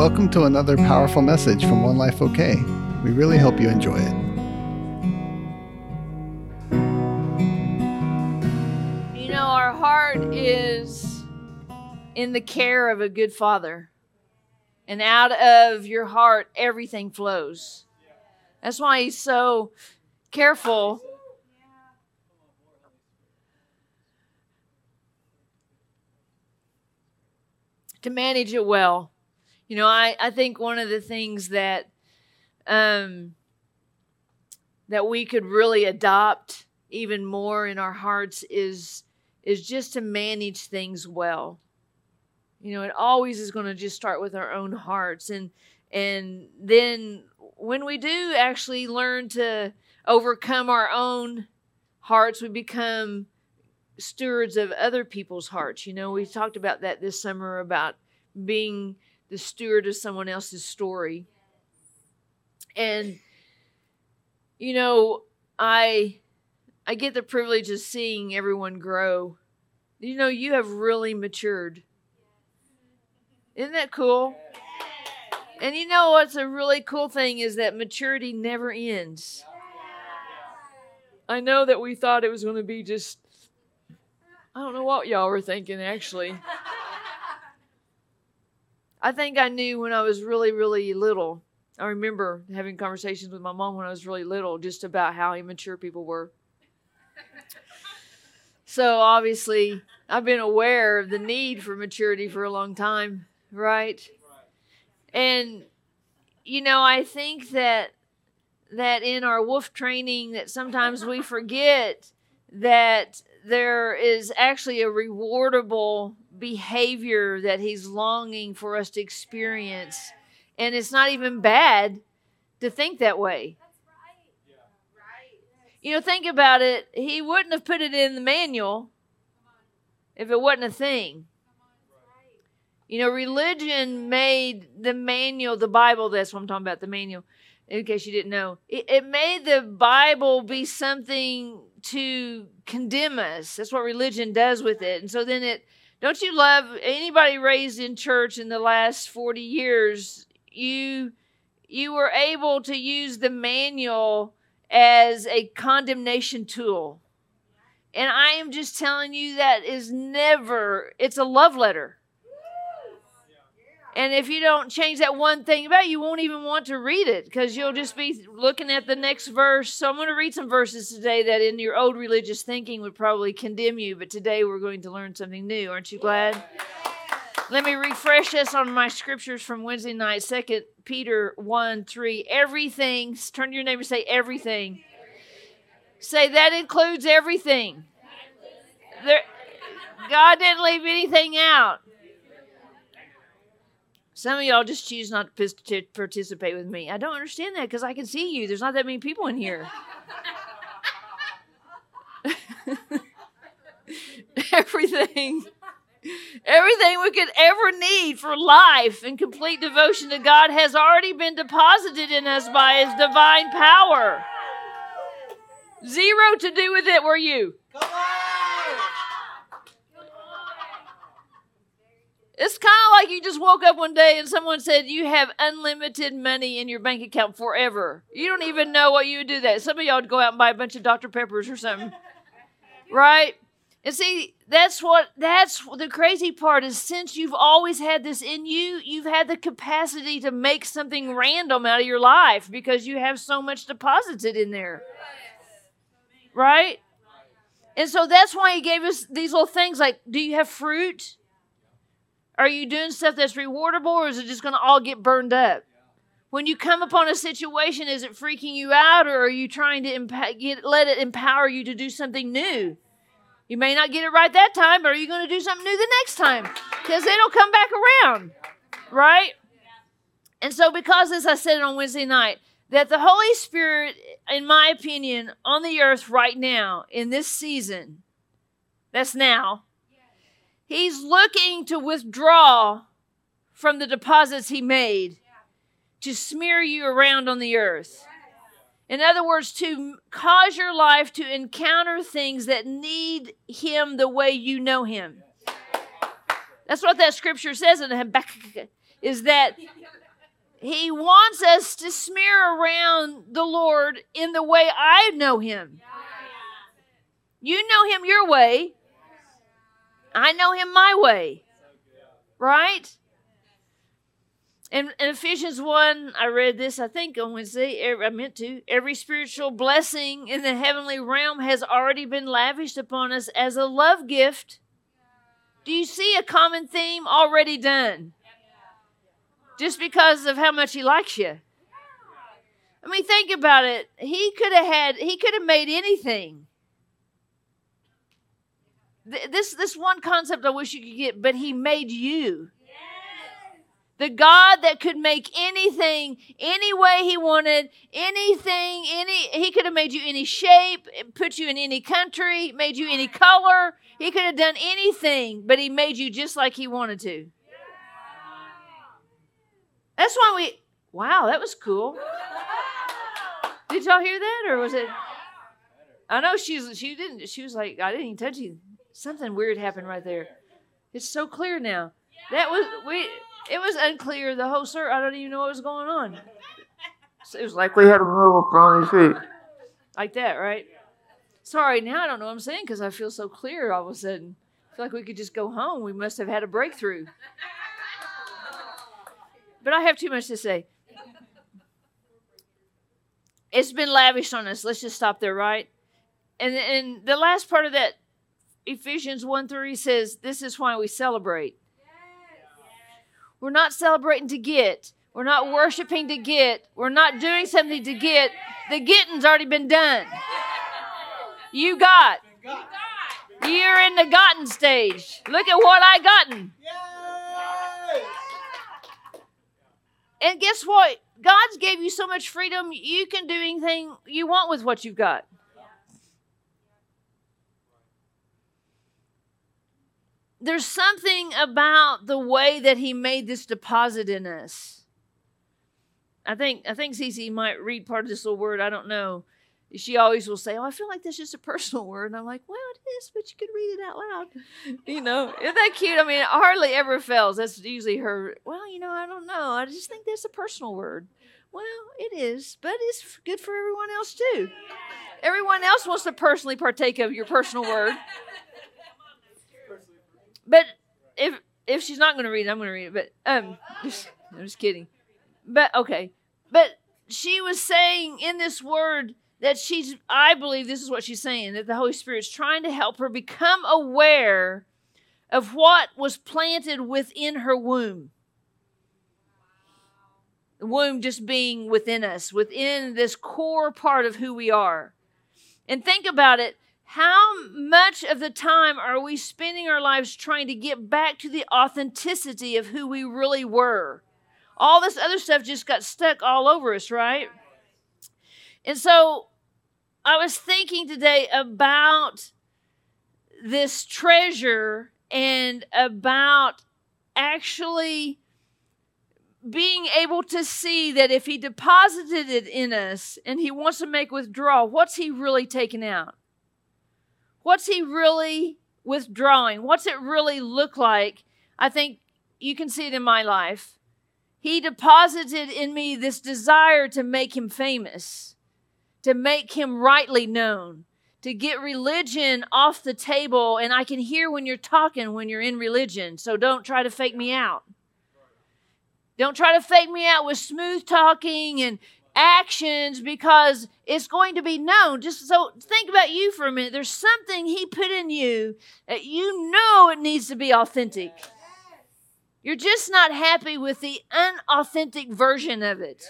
Welcome to another powerful message from One Life OK. We really hope you enjoy it. You know, our heart is in the care of a good father. And out of your heart, everything flows. That's why he's so careful to manage it well. You know, I, I think one of the things that um, that we could really adopt even more in our hearts is is just to manage things well. You know, it always is going to just start with our own hearts and and then when we do actually learn to overcome our own hearts, we become stewards of other people's hearts. You know, we talked about that this summer about being the steward of someone else's story. And you know, I I get the privilege of seeing everyone grow. You know, you have really matured. Isn't that cool? And you know what's a really cool thing is that maturity never ends. I know that we thought it was going to be just I don't know what y'all were thinking actually. I think I knew when I was really, really little. I remember having conversations with my mom when I was really little just about how immature people were. so obviously, I've been aware of the need for maturity for a long time, right? And you know, I think that that in our wolf training that sometimes we forget that there is actually a rewardable behavior that he's longing for us to experience. And it's not even bad to think that way. You know, think about it. He wouldn't have put it in the manual if it wasn't a thing. You know, religion made the manual, the Bible, that's what I'm talking about, the manual, in case you didn't know. It, it made the Bible be something to condemn us. That's what religion does with it. And so then it, don't you love anybody raised in church in the last 40 years? You, you were able to use the manual as a condemnation tool. And I am just telling you that is never, it's a love letter. And if you don't change that one thing about it, you won't even want to read it because you'll just be looking at the next verse. So I'm going to read some verses today that in your old religious thinking would probably condemn you, but today we're going to learn something new. Aren't you glad? Let me refresh us on my scriptures from Wednesday night. Second Peter 1 3. Everything, turn to your neighbor and say everything. Say that includes everything. There, God didn't leave anything out. Some of y'all just choose not to participate with me. I don't understand that because I can see you. There's not that many people in here. everything, everything we could ever need for life and complete devotion to God has already been deposited in us by His divine power. Zero to do with it were you. It's kind of like you just woke up one day and someone said you have unlimited money in your bank account forever. You don't even know what you would do that. Some of y'all would go out and buy a bunch of Dr. Peppers or something. Right? And see, that's what that's the crazy part is since you've always had this in you, you've had the capacity to make something random out of your life because you have so much deposited in there. Right? And so that's why he gave us these little things like do you have fruit? Are you doing stuff that's rewardable or is it just going to all get burned up? When you come upon a situation, is it freaking you out or are you trying to impa- get, let it empower you to do something new? You may not get it right that time, but are you going to do something new the next time? Because it'll come back around, right? And so, because as I said on Wednesday night, that the Holy Spirit, in my opinion, on the earth right now, in this season, that's now, He's looking to withdraw from the deposits he made to smear you around on the earth. In other words, to cause your life to encounter things that need him the way you know him. That's what that scripture says in Habakkuk. is that he wants us to smear around the Lord in the way I know him. You know him your way. I know him my way. Right? In, in, Ephesians 1, I read this, I think on Wednesday, er, I meant to. Every spiritual blessing in the heavenly realm has already been lavished upon us as a love gift. Do you see a common theme already done? Just because of how much he likes you. I mean, think about it. He could have had, he could have made anything. This, this one concept I wish you could get, but he made you. The God that could make anything any way he wanted, anything, any he could have made you any shape, put you in any country, made you any color. He could have done anything, but he made you just like he wanted to. That's why we Wow, that was cool. Did y'all hear that or was it I know she's she didn't she was like I didn't even touch you. Something weird happened right there. It's so clear now. That was we it was unclear the whole service. I don't even know what was going on. It was like we had a move on his feet. Like that, right? Sorry, now I don't know what I'm saying because I feel so clear all of a sudden. I feel like we could just go home. We must have had a breakthrough. But I have too much to say. It's been lavished on us. Let's just stop there, right? And and the last part of that Ephesians 1 3 says, This is why we celebrate. We're not celebrating to get. We're not worshiping to get. We're not doing something to get. The getting's already been done. You got. You're in the gotten stage. Look at what I gotten. And guess what? God's gave you so much freedom, you can do anything you want with what you've got. There's something about the way that he made this deposit in us. I think I think Cece might read part of this little word. I don't know. She always will say, "Oh, I feel like that's just a personal word," and I'm like, "Well, it is, but you could read it out loud." you know, isn't that cute? I mean, it hardly ever fails. That's usually her. Well, you know, I don't know. I just think that's a personal word. Well, it is, but it's good for everyone else too. Everyone else wants to personally partake of your personal word. But if if she's not going to read it, I'm going to read it. But um, just, I'm just kidding. But okay. But she was saying in this word that she's. I believe this is what she's saying that the Holy Spirit's trying to help her become aware of what was planted within her womb. The womb just being within us, within this core part of who we are. And think about it how much of the time are we spending our lives trying to get back to the authenticity of who we really were? All this other stuff just got stuck all over us, right? And so I was thinking today about this treasure and about actually being able to see that if he deposited it in us and he wants to make withdrawal, what's he really taking out? What's he really withdrawing? What's it really look like? I think you can see it in my life. He deposited in me this desire to make him famous, to make him rightly known, to get religion off the table. And I can hear when you're talking when you're in religion. So don't try to fake me out. Don't try to fake me out with smooth talking and actions because it's going to be known. Just so think about you for a minute. There's something He put in you that you know it needs to be authentic. You're just not happy with the unauthentic version of it.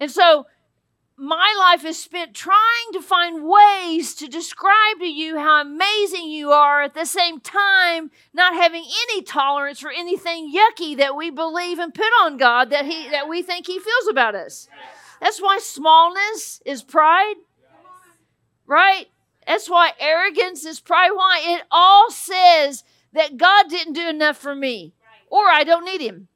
And so my life is spent trying to find ways to describe to you how amazing you are at the same time not having any tolerance for anything yucky that we believe and put on God that he that we think he feels about us. That's why smallness is pride. Right? That's why arrogance is pride. Why? It all says that God didn't do enough for me or I don't need him.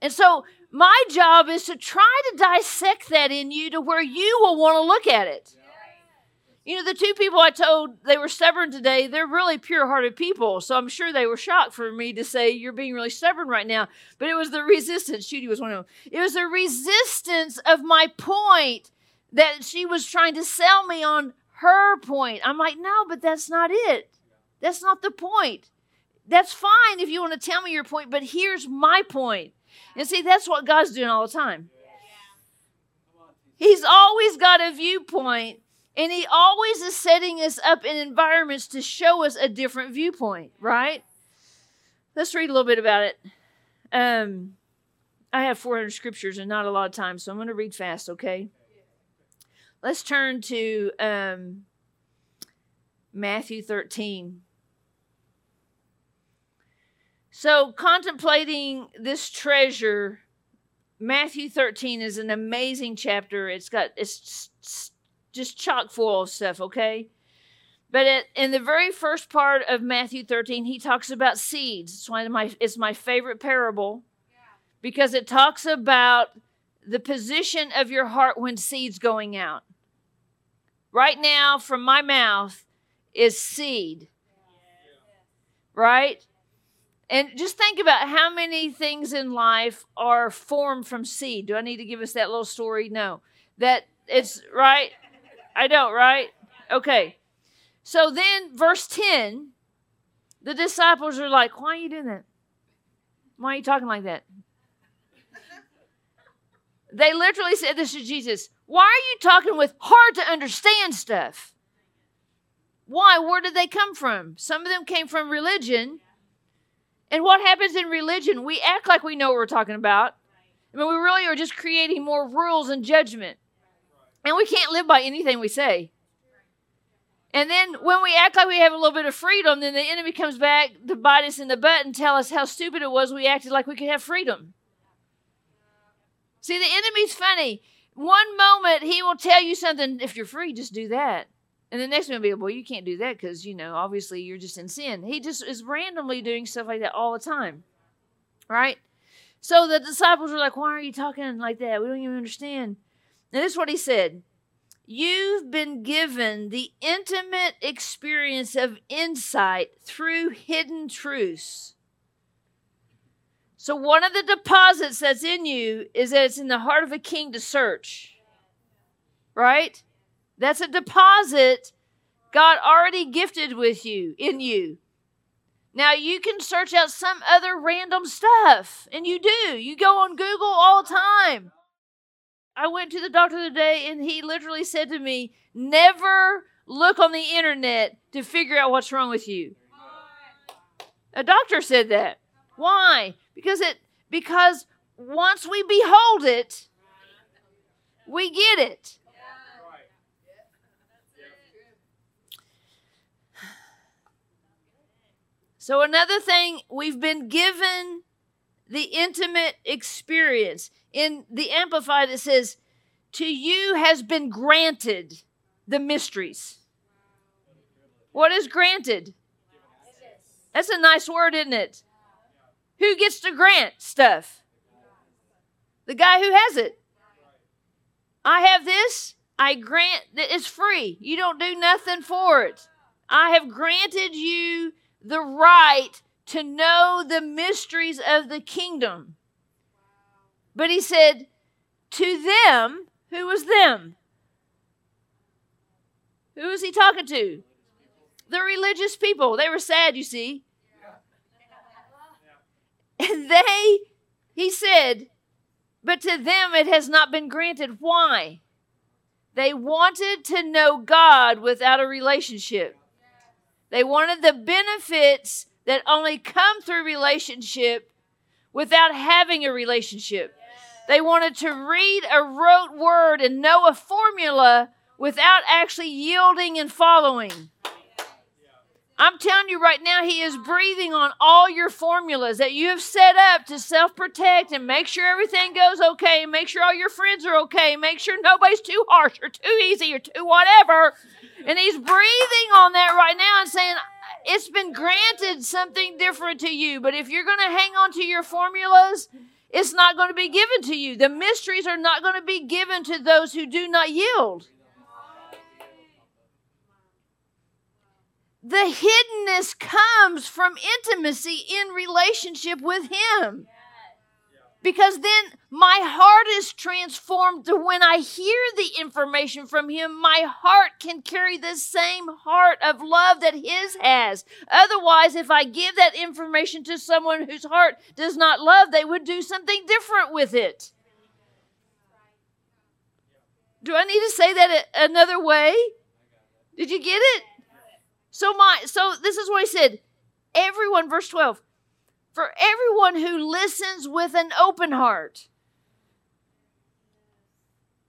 And so my job is to try to dissect that in you to where you will want to look at it. You know, the two people I told they were stubborn today, they're really pure hearted people. So I'm sure they were shocked for me to say, You're being really stubborn right now. But it was the resistance. Judy was one of them. It was the resistance of my point that she was trying to sell me on her point. I'm like, No, but that's not it. That's not the point. That's fine if you want to tell me your point, but here's my point. And see, that's what God's doing all the time. He's always got a viewpoint and he always is setting us up in environments to show us a different viewpoint, right? Let's read a little bit about it. Um, I have 400 scriptures and not a lot of time, so I'm going to read fast, okay? Let's turn to um, Matthew 13. So, contemplating this treasure, Matthew 13 is an amazing chapter. It's got it's just chock full of stuff, okay? But it, in the very first part of Matthew 13, he talks about seeds. It's one of my it's my favorite parable because it talks about the position of your heart when seeds going out. Right now, from my mouth is seed. Right? And just think about how many things in life are formed from seed. Do I need to give us that little story? No. That it's right. I don't, right? Okay. So then, verse 10, the disciples are like, Why are you doing that? Why are you talking like that? They literally said this to Jesus Why are you talking with hard to understand stuff? Why? Where did they come from? Some of them came from religion. And what happens in religion? We act like we know what we're talking about. I mean, we really are just creating more rules and judgment. And we can't live by anything we say. And then when we act like we have a little bit of freedom, then the enemy comes back to bite us in the butt and tell us how stupid it was we acted like we could have freedom. See, the enemy's funny. One moment he will tell you something, if you're free, just do that. And the next one will be, well, you can't do that because, you know, obviously you're just in sin. He just is randomly doing stuff like that all the time. Right? So the disciples were like, why are you talking like that? We don't even understand. And this is what he said You've been given the intimate experience of insight through hidden truths. So, one of the deposits that's in you is that it's in the heart of a king to search. Right? That's a deposit God already gifted with you, in you. Now, you can search out some other random stuff, and you do. You go on Google all the time. I went to the doctor today and he literally said to me, Never look on the internet to figure out what's wrong with you. A doctor said that. Why? Because it because once we behold it, we get it. So another thing, we've been given the intimate experience in the Amplified, it says, To you has been granted the mysteries. What is granted? That's a nice word, isn't it? Who gets to grant stuff? The guy who has it. I have this, I grant that it's free. You don't do nothing for it. I have granted you the right to know the mysteries of the kingdom. But he said, To them, who was them? Who was he talking to? The religious people. They were sad, you see. And they, he said, but to them it has not been granted. Why? They wanted to know God without a relationship. They wanted the benefits that only come through relationship without having a relationship. They wanted to read a rote word and know a formula without actually yielding and following. I'm telling you right now, He is breathing on all your formulas that you have set up to self protect and make sure everything goes okay, make sure all your friends are okay, make sure nobody's too harsh or too easy or too whatever. And He's breathing on that right now and saying, It's been granted something different to you, but if you're going to hang on to your formulas, it's not going to be given to you. The mysteries are not going to be given to those who do not yield. The hiddenness comes from intimacy in relationship with Him. Because then my heart is transformed to when I hear the information from Him, my heart can carry the same heart of love that His has. Otherwise, if I give that information to someone whose heart does not love, they would do something different with it. Do I need to say that another way? Did you get it? So my so this is what he said. Everyone, verse 12, for everyone who listens with an open heart.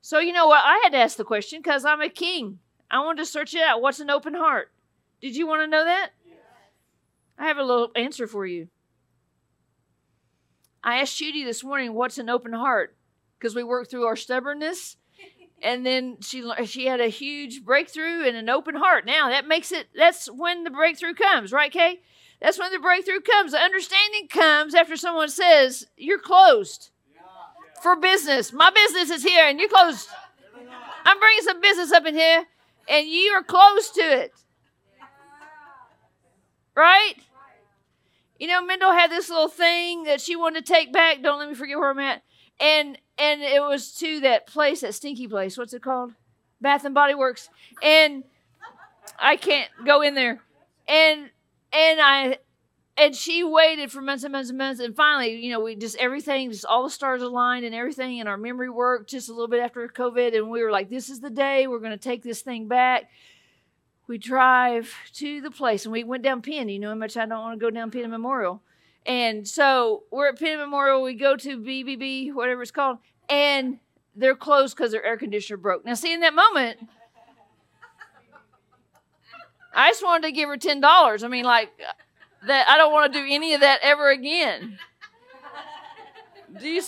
So you know what? I had to ask the question because I'm a king. I wanted to search it out. What's an open heart? Did you want to know that? I have a little answer for you. I asked Judy this morning, what's an open heart? Because we worked through our stubbornness and then she she had a huge breakthrough and an open heart. Now that makes it that's when the breakthrough comes, right, Kay? That's when the breakthrough comes. The understanding comes after someone says you're closed for business. My business is here, and you're closed. I'm bringing some business up in here, and you are close to it, right? You know, Mendel had this little thing that she wanted to take back. Don't let me forget where I'm at and and it was to that place, that stinky place. What's it called? Bath and Body Works. And I can't go in there. And and I and she waited for months and months and months and finally you know we just everything just all the stars aligned and everything and our memory worked just a little bit after covid and we were like this is the day we're going to take this thing back we drive to the place and we went down penn you know how much i don't want to go down penn memorial and so we're at Penn Memorial. We go to BBB, whatever it's called, and they're closed because their air conditioner broke. Now, see, in that moment, I just wanted to give her ten dollars. I mean, like that. I don't want to do any of that ever again. Do you,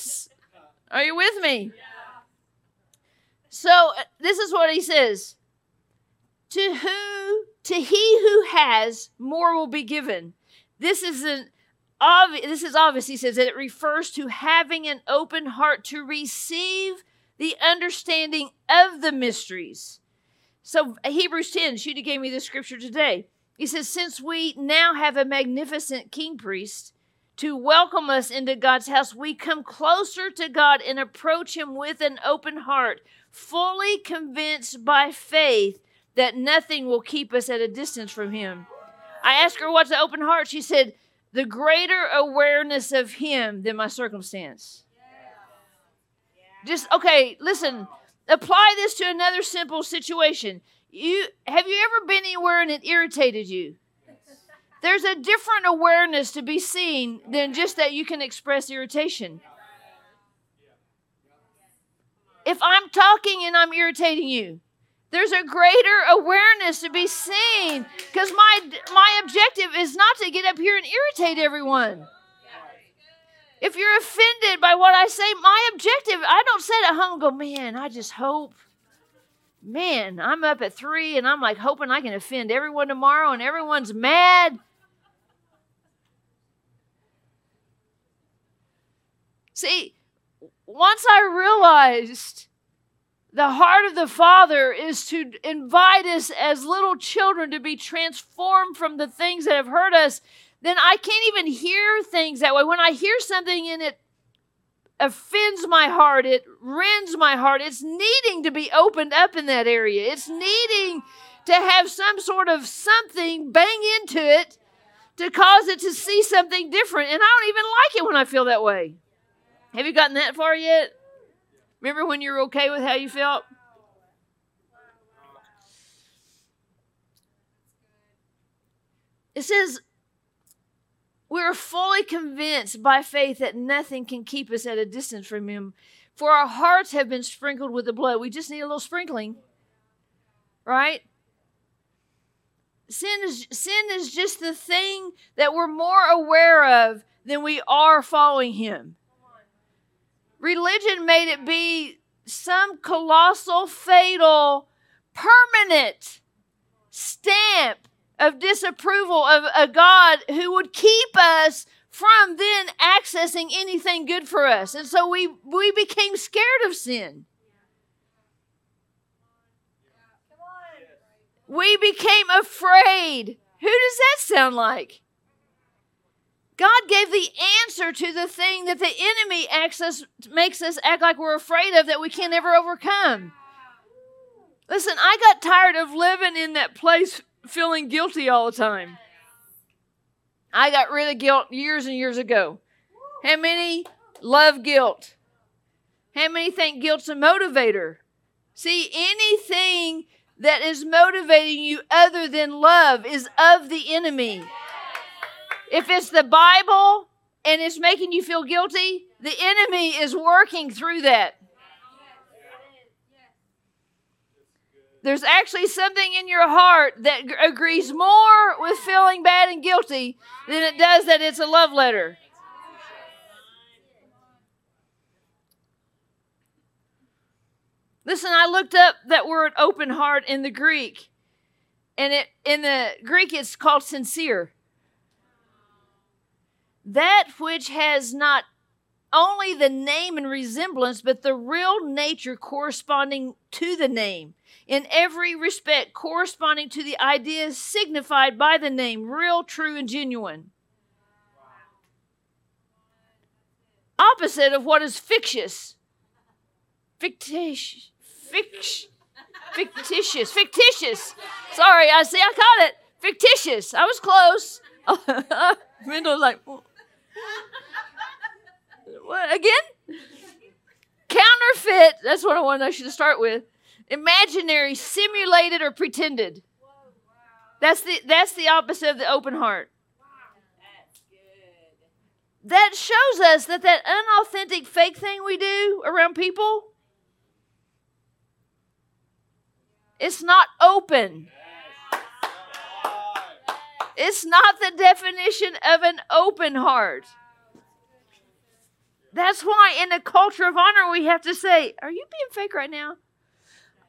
are you with me? So uh, this is what he says: To who, to he who has, more will be given. This isn't obvi- this is obvious. He says that it refers to having an open heart to receive the understanding of the mysteries. So Hebrews 10, Judy gave me the scripture today. He says, Since we now have a magnificent king priest to welcome us into God's house, we come closer to God and approach him with an open heart, fully convinced by faith that nothing will keep us at a distance from him. I asked her, What's an open heart? She said, the greater awareness of Him than my circumstance. Just okay, listen. Apply this to another simple situation. You have you ever been anywhere and it irritated you? There's a different awareness to be seen than just that you can express irritation. If I'm talking and I'm irritating you, there's a greater awareness to be seen because my my objective is not to get up here and irritate everyone. If you're offended by what I say, my objective, I don't sit at home and go, man, I just hope. Man, I'm up at three and I'm like hoping I can offend everyone tomorrow and everyone's mad. See, once I realized the heart of the Father is to invite us as little children to be transformed from the things that have hurt us, then I can't even hear things that way. When I hear something and it offends my heart, it rends my heart, it's needing to be opened up in that area. It's needing to have some sort of something bang into it to cause it to see something different. And I don't even like it when I feel that way. Have you gotten that far yet? Remember when you were okay with how you felt? It says, We're fully convinced by faith that nothing can keep us at a distance from Him, for our hearts have been sprinkled with the blood. We just need a little sprinkling, right? Sin is, sin is just the thing that we're more aware of than we are following Him. Religion made it be some colossal, fatal, permanent stamp of disapproval of a God who would keep us from then accessing anything good for us. And so we, we became scared of sin. We became afraid Who does that sound like? God gave the answer to the thing that the enemy acts us, makes us act like we're afraid of that we can't ever overcome. Listen, I got tired of living in that place feeling guilty all the time. I got rid of guilt years and years ago. How many love guilt? How many think guilt's a motivator? See, anything that is motivating you other than love is of the enemy. If it's the Bible and it's making you feel guilty, the enemy is working through that. There's actually something in your heart that agrees more with feeling bad and guilty than it does that it's a love letter. Listen, I looked up that word open heart in the Greek. And it in the Greek it's called sincere. That which has not only the name and resemblance, but the real nature corresponding to the name. In every respect, corresponding to the ideas signified by the name, real, true, and genuine. Opposite of what is fictitious. Fictitious Fict- fictitious. Fictitious. Sorry, I see. I caught it. Fictitious. I was close. Mendel like, what again? Counterfeit. That's what I wanted I to start with. Imaginary, simulated, or pretended. That's the that's the opposite of the open heart. That shows us that that unauthentic fake thing we do around people It's not open. It's not the definition of an open heart. That's why in a culture of honor we have to say, Are you being fake right now?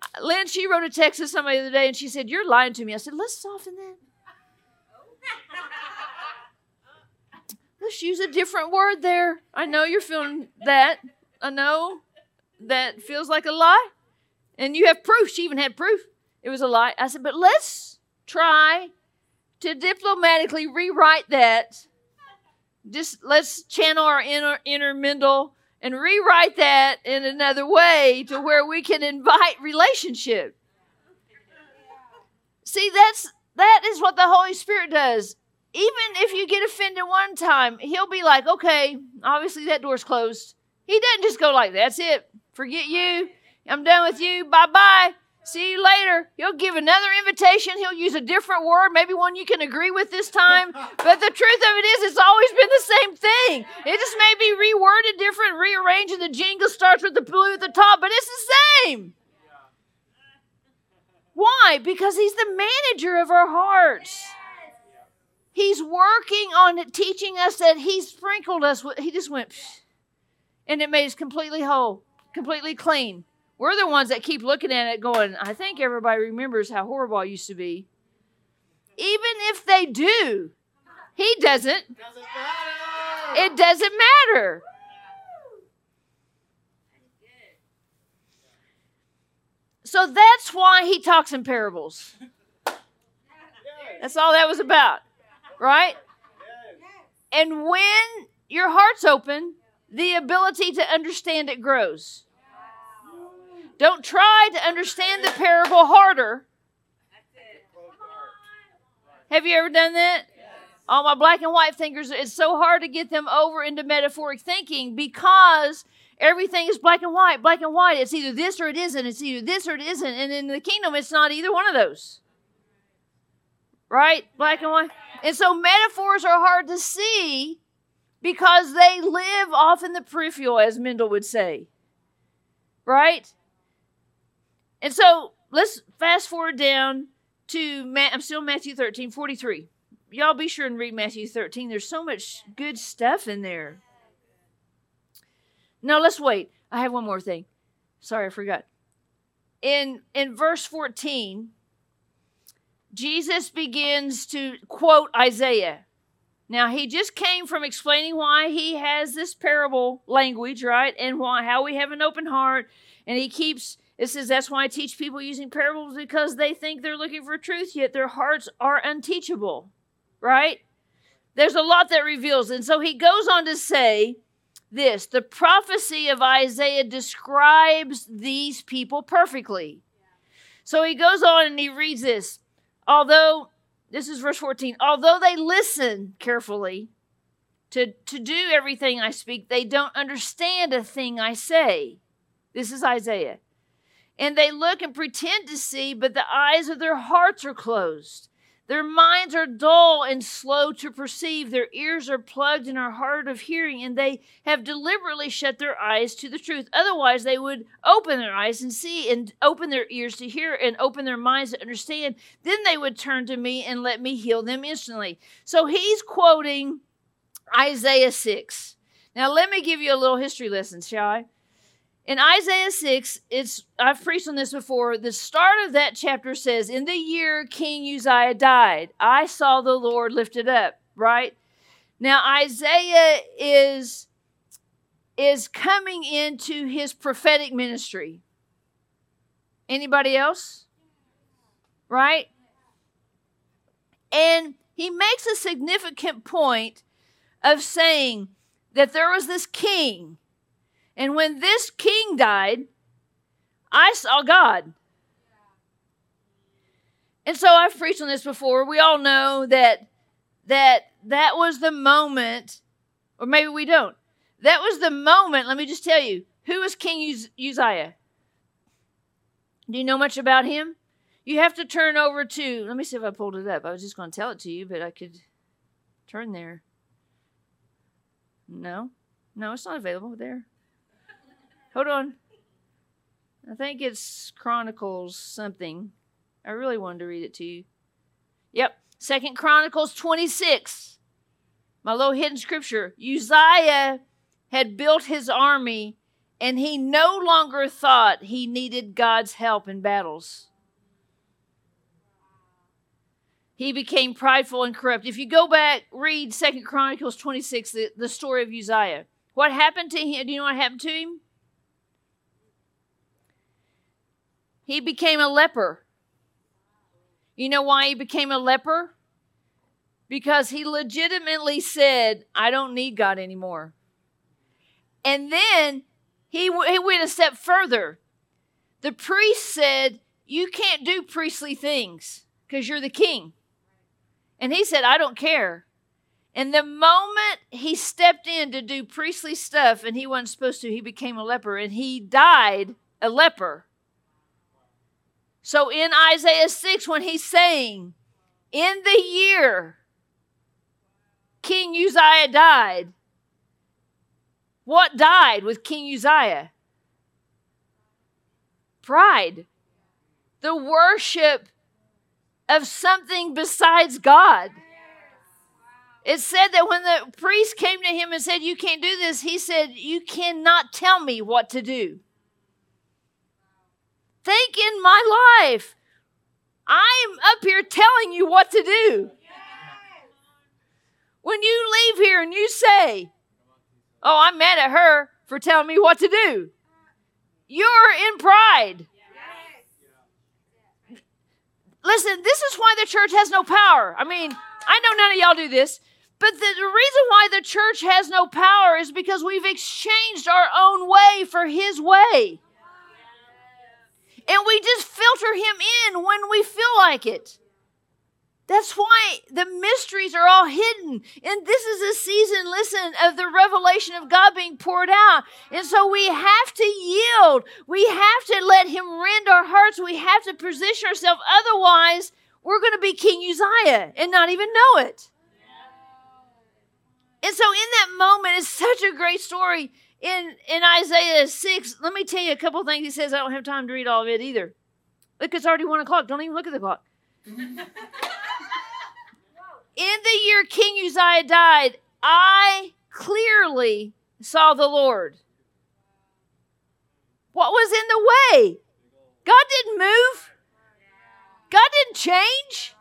Uh, Lynn, she wrote a text to somebody the other day and she said, You're lying to me. I said, Let's soften that. Let's use a different word there. I know you're feeling that. I know that feels like a lie. And you have proof. She even had proof. It was a lie. I said, but let's try to diplomatically rewrite that. Just let's channel our inner, inner Mendel and rewrite that in another way to where we can invite relationship. See, that's that is what the Holy Spirit does. Even if you get offended one time, he'll be like, okay, obviously that door's closed. He doesn't just go like, that's it. Forget you. I'm done with you. Bye bye. See you later. He'll give another invitation. He'll use a different word, maybe one you can agree with this time. But the truth of it is, it's always been the same thing. It just may be reworded different, rearranged, and the jingle starts with the blue at the top, but it's the same. Why? Because He's the manager of our hearts. He's working on it, teaching us that He sprinkled us with, He just went, and it made us completely whole, completely clean. We're the ones that keep looking at it going, I think everybody remembers how horrible I used to be. Even if they do, he doesn't. It doesn't matter. So that's why he talks in parables. That's all that was about, right? And when your heart's open, the ability to understand it grows. Don't try to understand the parable harder. Have you ever done that? All my black and white thinkers, it's so hard to get them over into metaphoric thinking because everything is black and white, black and white. It's either this or it isn't. It's either this or it isn't. And in the kingdom, it's not either one of those. Right? Black and white. And so metaphors are hard to see because they live off in the peripheral, as Mendel would say. Right? And so let's fast forward down to, I'm still Matthew 13, 43. Y'all be sure and read Matthew 13. There's so much good stuff in there. Now let's wait. I have one more thing. Sorry, I forgot. In in verse 14, Jesus begins to quote Isaiah. Now he just came from explaining why he has this parable language, right? And why how we have an open heart, and he keeps It says that's why I teach people using parables because they think they're looking for truth, yet their hearts are unteachable. Right? There's a lot that reveals. And so he goes on to say this the prophecy of Isaiah describes these people perfectly. So he goes on and he reads this. Although, this is verse 14, although they listen carefully to, to do everything I speak, they don't understand a thing I say. This is Isaiah. And they look and pretend to see, but the eyes of their hearts are closed. Their minds are dull and slow to perceive. Their ears are plugged and are hard of hearing, and they have deliberately shut their eyes to the truth. Otherwise, they would open their eyes and see, and open their ears to hear, and open their minds to understand. Then they would turn to me and let me heal them instantly. So he's quoting Isaiah 6. Now, let me give you a little history lesson, shall I? In Isaiah 6, it's I've preached on this before. The start of that chapter says, In the year King Uzziah died, I saw the Lord lifted up, right? Now Isaiah is is coming into his prophetic ministry. Anybody else? Right? And he makes a significant point of saying that there was this king and when this king died, I saw God. And so I've preached on this before. We all know that that that was the moment, or maybe we don't. That was the moment. Let me just tell you, who was King Uzziah? Do you know much about him? You have to turn over to. Let me see if I pulled it up. I was just going to tell it to you, but I could turn there. No, no, it's not available there. Hold on. I think it's Chronicles something. I really wanted to read it to you. Yep, Second Chronicles 26. My little hidden scripture. Uzziah had built his army and he no longer thought he needed God's help in battles. He became prideful and corrupt. If you go back, read Second Chronicles 26, the, the story of Uzziah. What happened to him? Do you know what happened to him? He became a leper. You know why he became a leper? Because he legitimately said, I don't need God anymore. And then he, he went a step further. The priest said, You can't do priestly things because you're the king. And he said, I don't care. And the moment he stepped in to do priestly stuff and he wasn't supposed to, he became a leper and he died a leper. So in Isaiah 6, when he's saying, in the year King Uzziah died, what died with King Uzziah? Pride. The worship of something besides God. It said that when the priest came to him and said, You can't do this, he said, You cannot tell me what to do. Think in my life. I'm up here telling you what to do. When you leave here and you say, Oh, I'm mad at her for telling me what to do, you're in pride. Listen, this is why the church has no power. I mean, I know none of y'all do this, but the, the reason why the church has no power is because we've exchanged our own way for his way. Him in when we feel like it. That's why the mysteries are all hidden. And this is a season, listen, of the revelation of God being poured out. And so we have to yield. We have to let Him rend our hearts. We have to position ourselves. Otherwise, we're going to be King Uzziah and not even know it. And so, in that moment, it's such a great story in in Isaiah 6, let me tell you a couple things he says. I don't have time to read all of it either. Look, it's already one o'clock. Don't even look at the clock. in the year King Uzziah died, I clearly saw the Lord. What was in the way? God didn't move. God didn't change.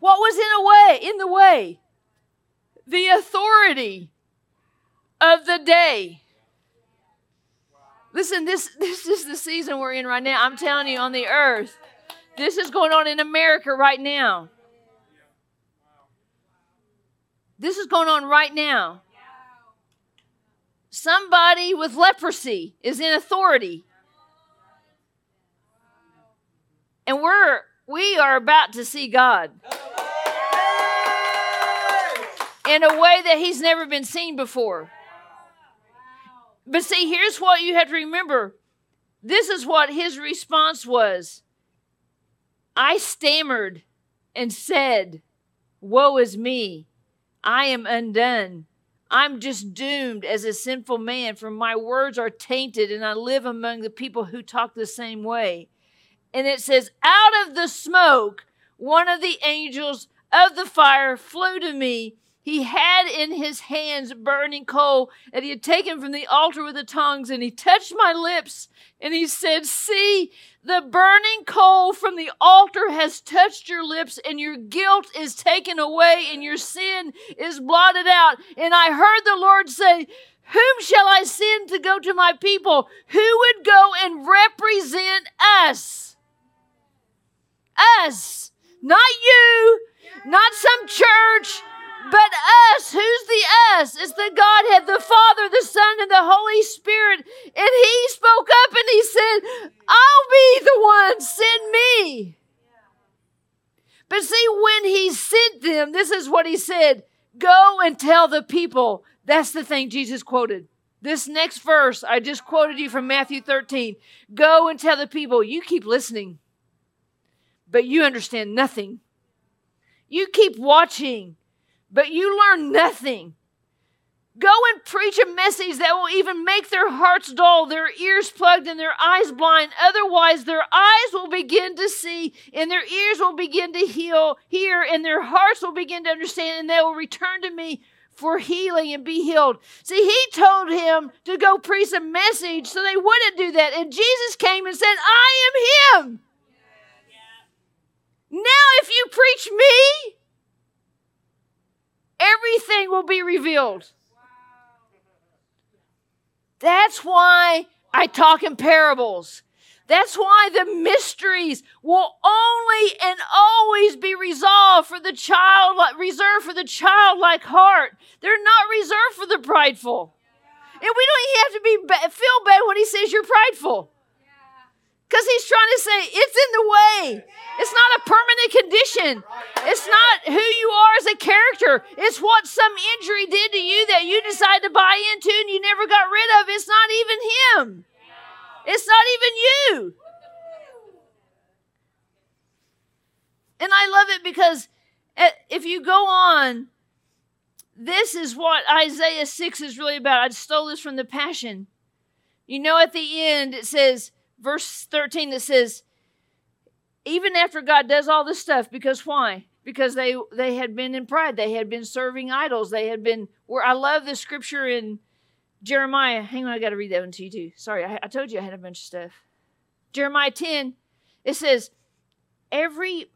What was in a way? In the way? The authority of the day. Listen, this this is the season we're in right now. I'm telling you, on the earth, this is going on in America right now. This is going on right now. Somebody with leprosy is in authority. And we're we are about to see God in a way that he's never been seen before. But see, here's what you have to remember. This is what his response was. I stammered and said, Woe is me! I am undone. I'm just doomed as a sinful man, for my words are tainted, and I live among the people who talk the same way. And it says, Out of the smoke, one of the angels of the fire flew to me he had in his hands burning coal that he had taken from the altar with the tongues, and he touched my lips, and he said, See, the burning coal from the altar has touched your lips, and your guilt is taken away, and your sin is blotted out. And I heard the Lord say, Whom shall I send to go to my people? Who would go and represent us? Us, not you, not some church but us, who's the us? It's the Godhead, the Father, the Son, and the Holy Spirit. And He spoke up and He said, I'll be the one, send me. But see, when He sent them, this is what He said go and tell the people. That's the thing Jesus quoted. This next verse, I just quoted you from Matthew 13. Go and tell the people, you keep listening, but you understand nothing. You keep watching, but you learn nothing. Go and preach a message that will even make their hearts dull, their ears plugged, and their eyes blind. Otherwise, their eyes will begin to see, and their ears will begin to heal, hear, and their hearts will begin to understand, and they will return to me for healing and be healed. See, he told him to go preach a message so they wouldn't do that. And Jesus came and said, I am him. Now, if you preach me, everything will be revealed. That's why I talk in parables. That's why the mysteries will only and always be resolved for the child, reserved for the childlike heart. They're not reserved for the prideful. And we don't even have to be feel bad when he says you're prideful. Because he's trying to say it's in the way. It's not a permanent condition. It's not who you are as a character. It's what some injury did to you that you decided to buy into and you never got rid of. It's not even him. It's not even you. And I love it because eh, if you go on, this is what Isaiah 6 is really about. I stole this from the Passion. You know, at the end, it says, verse 13 that says, even after God does all this stuff, because why? Because they they had been in pride, they had been serving idols, they had been. Where I love the scripture in Jeremiah. Hang on, I got to read that one to you too. Sorry, I, I told you I had a bunch of stuff. Jeremiah 10, it says, every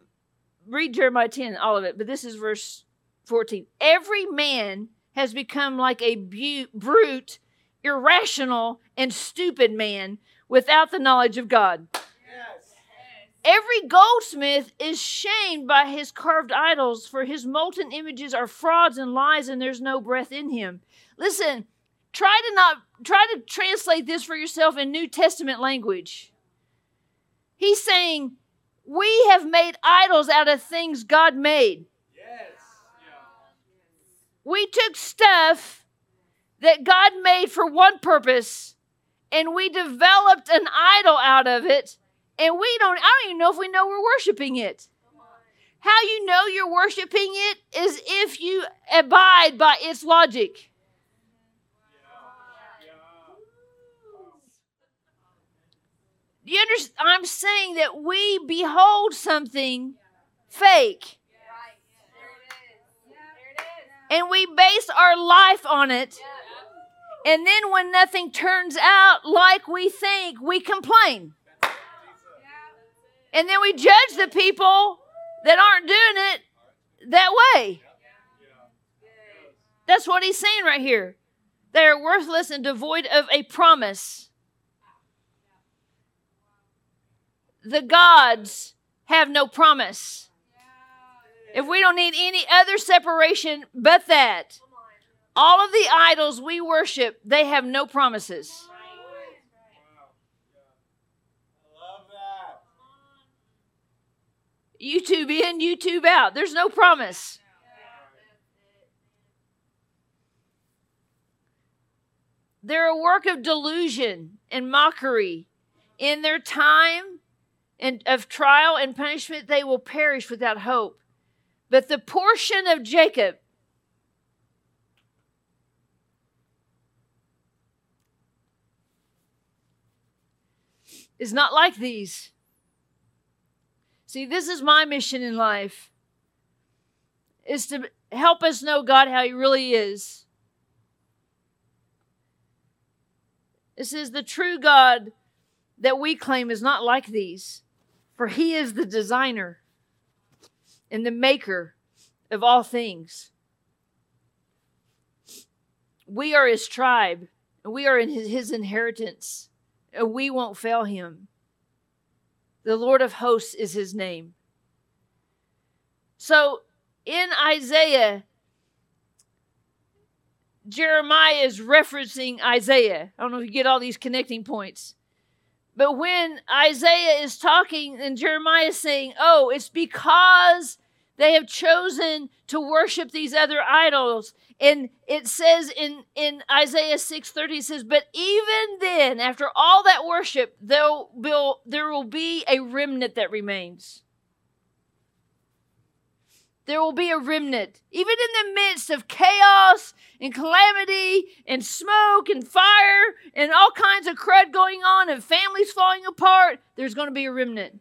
read Jeremiah 10, all of it, but this is verse 14. Every man has become like a bu- brute, irrational, and stupid man without the knowledge of God. Yes. Every goldsmith is shamed by his carved idols, for his molten images are frauds and lies, and there's no breath in him. Listen, try to not try to translate this for yourself in New Testament language. He's saying, We have made idols out of things God made. Yes. We took stuff that God made for one purpose and we developed an idol out of it, and we don't, I don't even know if we know we're worshiping it. How you know you're worshiping it is if you abide by its logic. you understand? I'm saying that we behold something fake. And we base our life on it. And then when nothing turns out like we think, we complain. And then we judge the people that aren't doing it that way. That's what he's saying right here. They are worthless and devoid of a promise. the gods have no promise. If we don't need any other separation but that, all of the idols we worship, they have no promises. YouTube in, YouTube out. There's no promise. They're a work of delusion and mockery. In their time and of trial and punishment, they will perish without hope. But the portion of Jacob is not like these. See, this is my mission in life is to help us know God how he really is. This is the true God that we claim is not like these, for he is the designer and the maker of all things. We are his tribe, and we are in his, his inheritance, Uh, we won't fail him. The Lord of hosts is his name. So in Isaiah, Jeremiah is referencing Isaiah. I don't know if you get all these connecting points. But when Isaiah is talking and Jeremiah is saying, oh, it's because they have chosen to worship these other idols. And it says in, in Isaiah 6:30, it says, But even then, after all that worship, there'll be, there will be a remnant that remains there will be a remnant. Even in the midst of chaos and calamity and smoke and fire and all kinds of crud going on and families falling apart, there's going to be a remnant.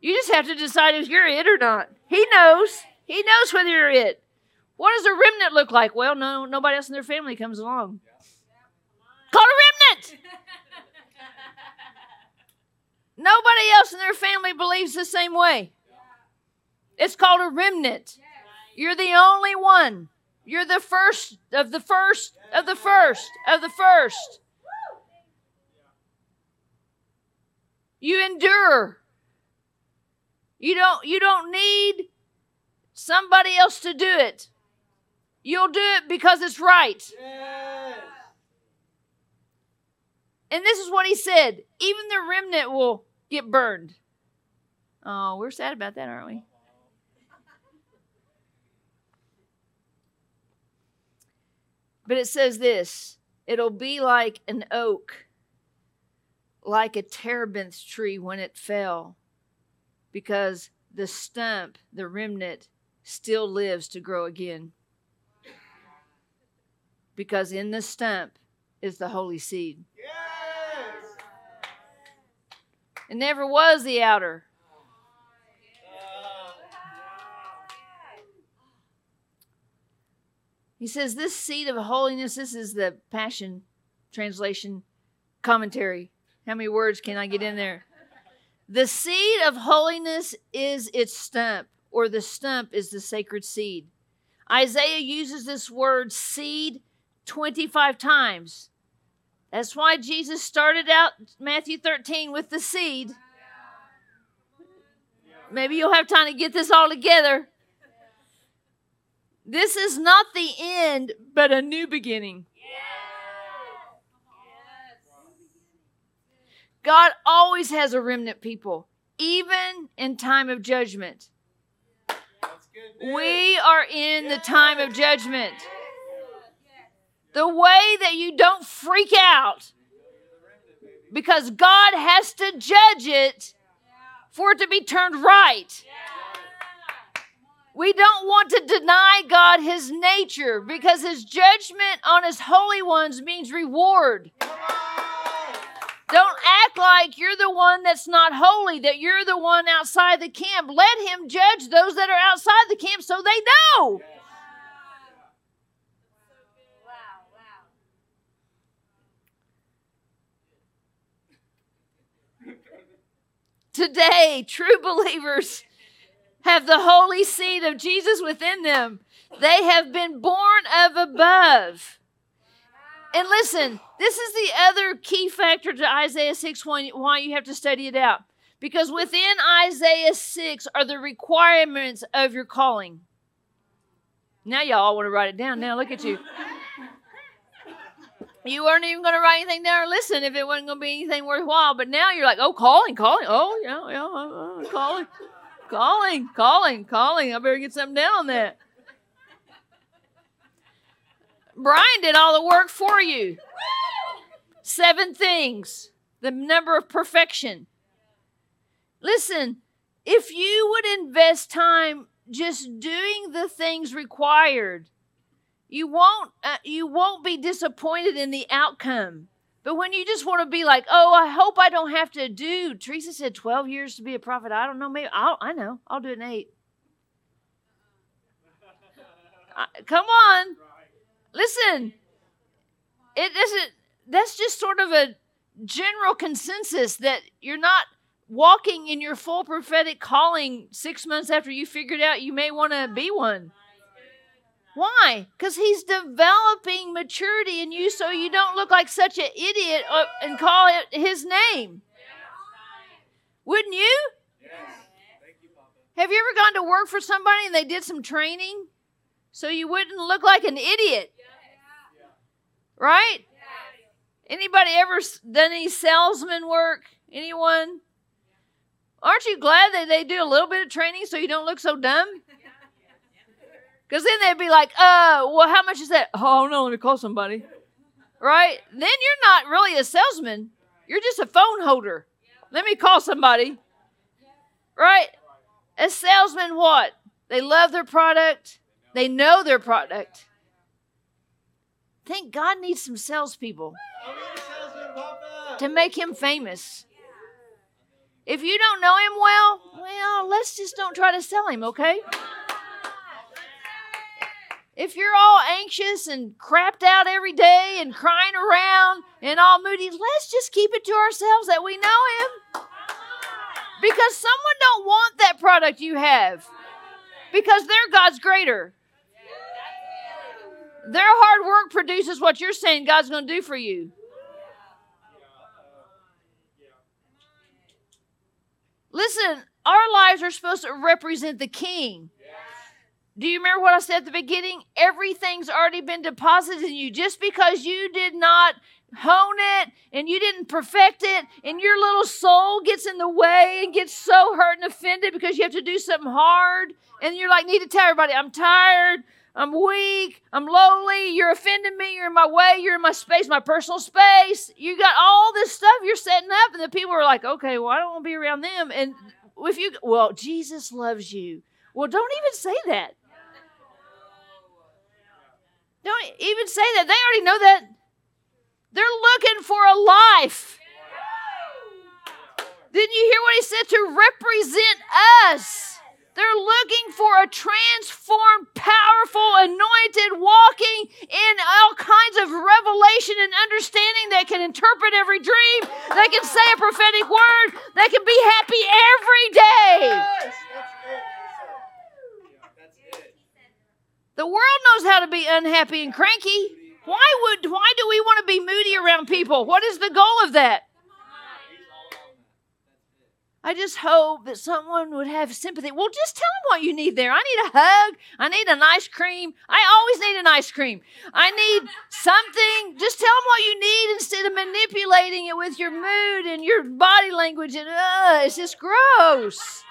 You just have to decide if you're it or not. He knows. He knows whether you're it. What does a remnant look like? Well, no, nobody else in their family comes along. Called a remnant. Nobody else in their family believes the same way. It's called a remnant. You're the only one. You're the first of the first of the first of the first. You endure. You don't you don't need somebody else to do it. You'll do it because it's right. And this is what he said even the remnant will get burned. Oh, we're sad about that, aren't we? But it says this it'll be like an oak, like a terebinth tree when it fell, because the stump, the remnant, still lives to grow again. Because in the stump is the holy seed. Yes! It never was the outer. He says, This seed of holiness, this is the Passion Translation commentary. How many words can I get in there? The seed of holiness is its stump, or the stump is the sacred seed. Isaiah uses this word seed 25 times. That's why Jesus started out Matthew 13 with the seed. Maybe you'll have time to get this all together. This is not the end, but a new beginning. God always has a remnant people, even in time of judgment. We are in the time of judgment. The way that you don't freak out because God has to judge it for it to be turned right. We don't want to deny God his nature because his judgment on his holy ones means reward. Don't act like you're the one that's not holy, that you're the one outside the camp. Let him judge those that are outside the camp so they know. Today, true believers have the holy seed of Jesus within them. They have been born of above. And listen, this is the other key factor to Isaiah 6 why you have to study it out. Because within Isaiah 6 are the requirements of your calling. Now, y'all want to write it down. Now, look at you. You weren't even going to write anything down or listen if it wasn't going to be anything worthwhile. But now you're like, oh, calling, calling. Oh, yeah, yeah, uh, uh, calling, calling, calling, calling. I better get something down on that. Brian did all the work for you. Seven things, the number of perfection. Listen, if you would invest time just doing the things required, you won't uh, you won't be disappointed in the outcome. But when you just want to be like, oh, I hope I don't have to do. Teresa said 12 years to be a prophet. I don't know. Maybe I'll, I know. I'll do it in eight. uh, come on. Listen, it doesn't, that's just sort of a general consensus that you're not walking in your full prophetic calling six months after you figured out you may want to be one. Why? Because he's developing maturity in you so you don't look like such an idiot uh, and call it his name. Wouldn't you? Have you ever gone to work for somebody and they did some training so you wouldn't look like an idiot? Right? Anybody ever done any salesman work? Anyone? Aren't you glad that they do a little bit of training so you don't look so dumb? Because then they'd be like, uh, well, how much is that? Oh, no, let me call somebody. Right? Then you're not really a salesman. You're just a phone holder. Let me call somebody. Right? A salesman, what? They love their product, they know their product. Think God needs some salespeople to make him famous. If you don't know him well, well, let's just don't try to sell him, okay? If you're all anxious and crapped out every day and crying around and all moody, let's just keep it to ourselves that we know him. Because someone don't want that product you have. Because their God's greater. Their hard work produces what you're saying God's going to do for you. Listen, our lives are supposed to represent the King. Do you remember what I said at the beginning? Everything's already been deposited in you. Just because you did not hone it and you didn't perfect it, and your little soul gets in the way and gets so hurt and offended because you have to do something hard, and you're like, need to tell everybody, I'm tired. I'm weak. I'm lowly. You're offending me. You're in my way. You're in my space, my personal space. You got all this stuff you're setting up, and the people are like, okay, well, I don't want to be around them. And if you, well, Jesus loves you. Well, don't even say that. Don't even say that. They already know that. They're looking for a life. Didn't you hear what he said? To represent us. They're looking for a transformed, powerful, anointed, walking in all kinds of revelation and understanding that can interpret every dream, that can say a prophetic word, that can be happy every day. The world knows how to be unhappy and cranky. Why would why do we want to be moody around people? What is the goal of that? I just hope that someone would have sympathy. Well, just tell them what you need there. I need a hug. I need an ice cream. I always need an ice cream. I need something. Just tell them what you need instead of manipulating it with your mood and your body language. And uh, it's just gross.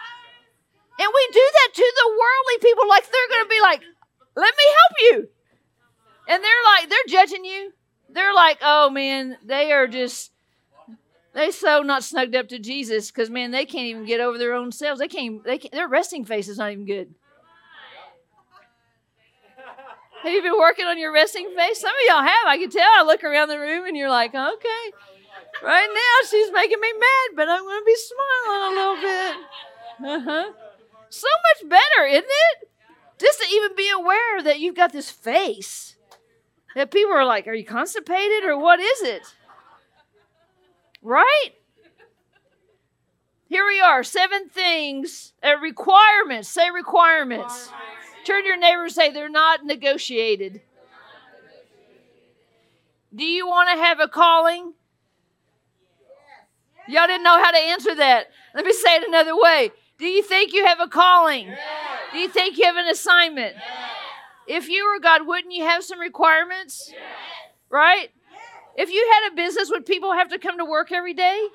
And we do that to the worldly people like they're going to be like, let me help you. And they're like, they're judging you. They're like, oh man, they are just they so not snugged up to Jesus because man, they can't even get over their own selves. They can't. They can't, their resting face is not even good. Have you been working on your resting face? Some of y'all have. I can tell. I look around the room and you're like, okay. Right now she's making me mad, but I'm going to be smiling a little bit. Uh-huh. So much better, isn't it? Just to even be aware that you've got this face. That people are like, are you constipated or what is it? Right? Here we are, seven things, uh, requirements. Say requirements. requirements. Turn to your neighbor and say they're not negotiated. Do you want to have a calling? Y'all didn't know how to answer that. Let me say it another way. Do you think you have a calling? Do you think you have an assignment? If you were God, wouldn't you have some requirements? Right? If you had a business, would people have to come to work every day?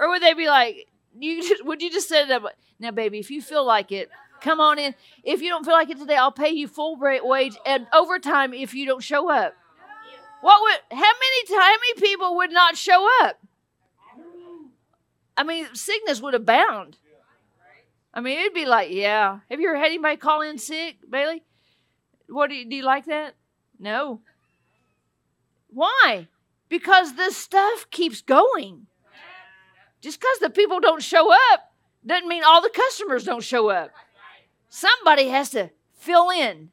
Or would they be like, you just, would you just set it up? Now, baby, if you feel like it, come on in. If you don't feel like it today, I'll pay you full wage and overtime if you don't show up. What would? How many? How many people would not show up? I mean, sickness would abound. I mean, it'd be like, yeah. Have you ever had anybody call in sick, Bailey? What do you, do you like that? No. Why? Because this stuff keeps going. Just because the people don't show up doesn't mean all the customers don't show up. Somebody has to fill in.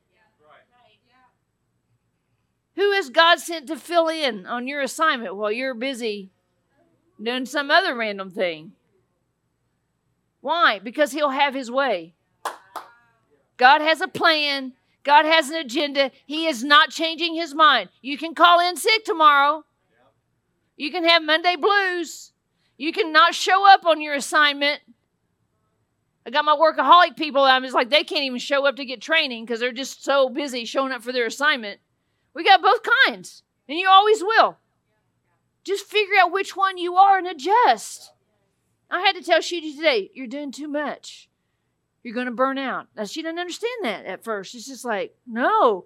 Who has God sent to fill in on your assignment while you're busy doing some other random thing? Why? Because He'll have His way. God has a plan, God has an agenda. He is not changing His mind. You can call in sick tomorrow, you can have Monday blues, you can not show up on your assignment. I got my workaholic people. I'm just like, they can't even show up to get training because they're just so busy showing up for their assignment. We got both kinds, and you always will. Just figure out which one you are and adjust. I had to tell Judy today, you're doing too much. You're going to burn out. Now, she didn't understand that at first. She's just like, no,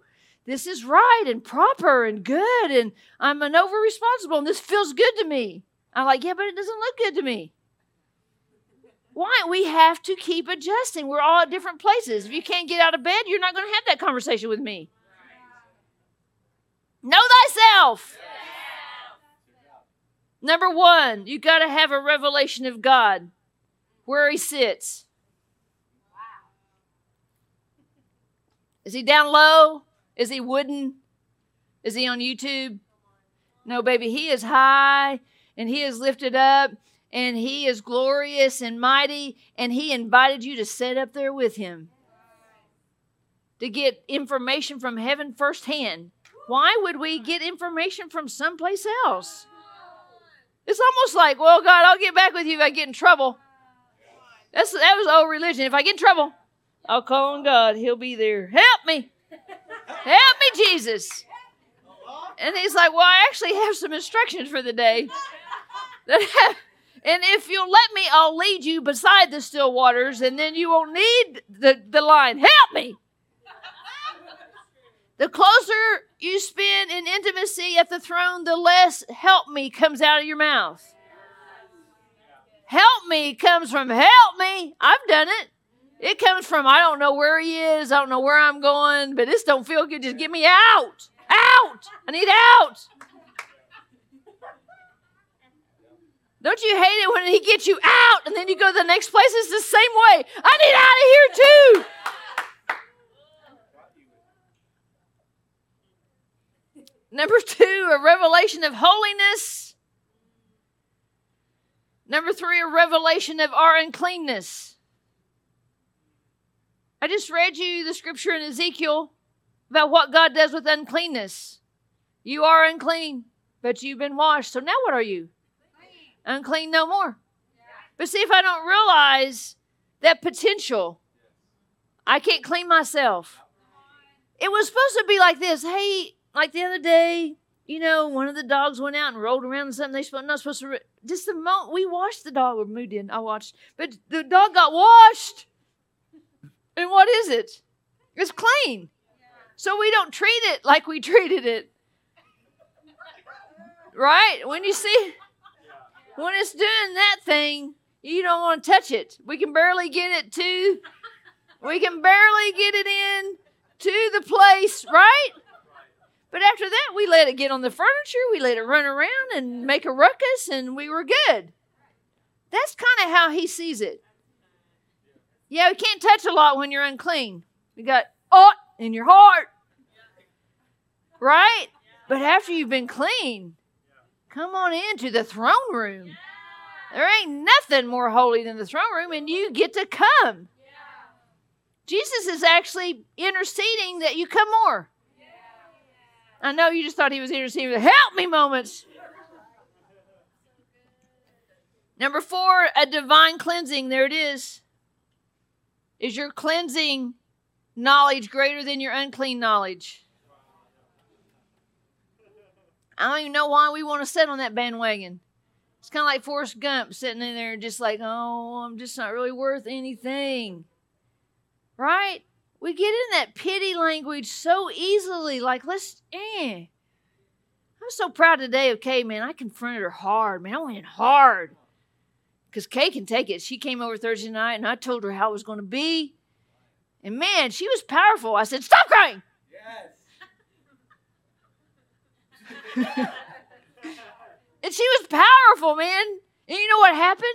this is right and proper and good, and I'm an over responsible, and this feels good to me. I'm like, yeah, but it doesn't look good to me. Why? We have to keep adjusting. We're all at different places. If you can't get out of bed, you're not going to have that conversation with me. Know thyself. Number one, you got to have a revelation of God where He sits. Is He down low? Is He wooden? Is He on YouTube? No, baby, He is high and He is lifted up and He is glorious and mighty, and He invited you to sit up there with Him to get information from heaven firsthand. Why would we get information from someplace else? It's almost like, well, God, I'll get back with you if I get in trouble. That's that was old religion. If I get in trouble, I'll call on God. He'll be there. Help me. Help me, Jesus. And he's like, Well, I actually have some instructions for the day. And if you'll let me, I'll lead you beside the still waters, and then you won't need the, the line, help me. The closer you spend in intimacy at the throne, the less help me comes out of your mouth. Help me comes from help me. I've done it. It comes from I don't know where he is, I don't know where I'm going, but this don't feel good. Just get me out. Out. I need out. Don't you hate it when he gets you out and then you go to the next place? It's the same way. I need out of here too. Number two, a revelation of holiness. Number three, a revelation of our uncleanness. I just read you the scripture in Ezekiel about what God does with uncleanness. You are unclean, but you've been washed. So now what are you? Unclean no more. But see, if I don't realize that potential, I can't clean myself. It was supposed to be like this. Hey, like the other day, you know, one of the dogs went out and rolled around and something they not supposed to. Re- just the moment we washed the dog, or moved in, I watched, but the dog got washed. And what is it? It's clean. So we don't treat it like we treated it. Right? When you see, when it's doing that thing, you don't want to touch it. We can barely get it to, we can barely get it in to the place, right? But after that, we let it get on the furniture, we let it run around and make a ruckus, and we were good. That's kind of how he sees it. Yeah, we can't touch a lot when you're unclean. You got ought in your heart. Right? But after you've been clean, come on into the throne room. There ain't nothing more holy than the throne room, and you get to come. Jesus is actually interceding that you come more. I know you just thought he was interceding help me moments. Number four, a divine cleansing. There it is. Is your cleansing knowledge greater than your unclean knowledge? I don't even know why we want to sit on that bandwagon. It's kind of like Forrest Gump sitting in there just like, oh, I'm just not really worth anything. Right? We get in that pity language so easily. Like, let's, eh. I'm so proud today of Kay, man. I confronted her hard, man. I went hard. Because Kay can take it. She came over Thursday night and I told her how it was going to be. And man, she was powerful. I said, Stop crying. Yes. and she was powerful, man. And you know what happened?